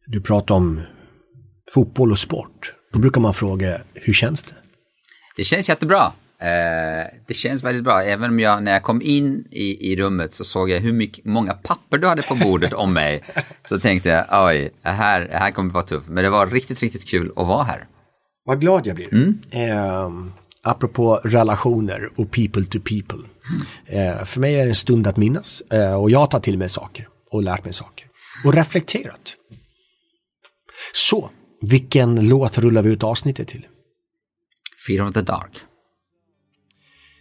Du pratar om fotboll och sport. Då brukar man fråga, hur känns det? Det känns jättebra. Eh, det känns väldigt bra. Även om jag när jag kom in i, i rummet så såg jag hur mycket, många papper du hade på bordet om mig. Så tänkte jag, oj, det här, det här kommer vara tufft. Men det var riktigt, riktigt kul att vara här. Vad glad jag blir. Eh, apropå relationer och people to people. Eh, för mig är det en stund att minnas eh, och jag har tagit till mig saker och lärt mig saker. Och reflekterat. Så, vilken låt rullar vi ut avsnittet till? Fear of the Dark.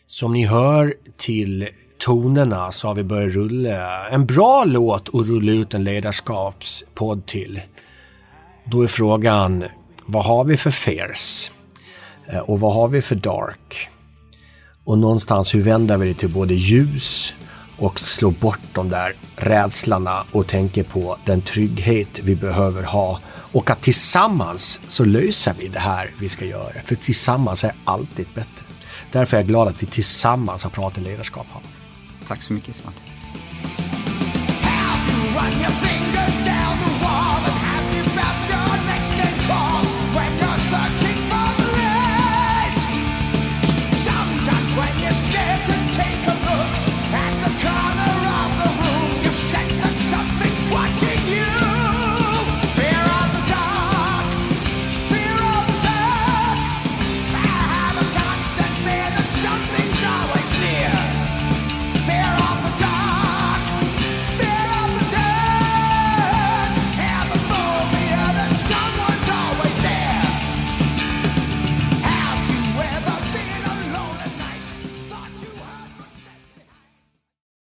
Som ni hör till tonerna så har vi börjat rulla en bra låt och rulla ut en ledarskapspodd till. Då är frågan, vad har vi för fairs? Eh, Och vad har vi för dark? Och någonstans hur vänder vi det till både ljus och slår bort de där rädslorna och tänker på den trygghet vi behöver ha. Och att tillsammans så löser vi det här vi ska göra. För tillsammans är alltid bättre. Därför är jag glad att vi tillsammans har pratat ledarskap här. Tack så mycket Svante.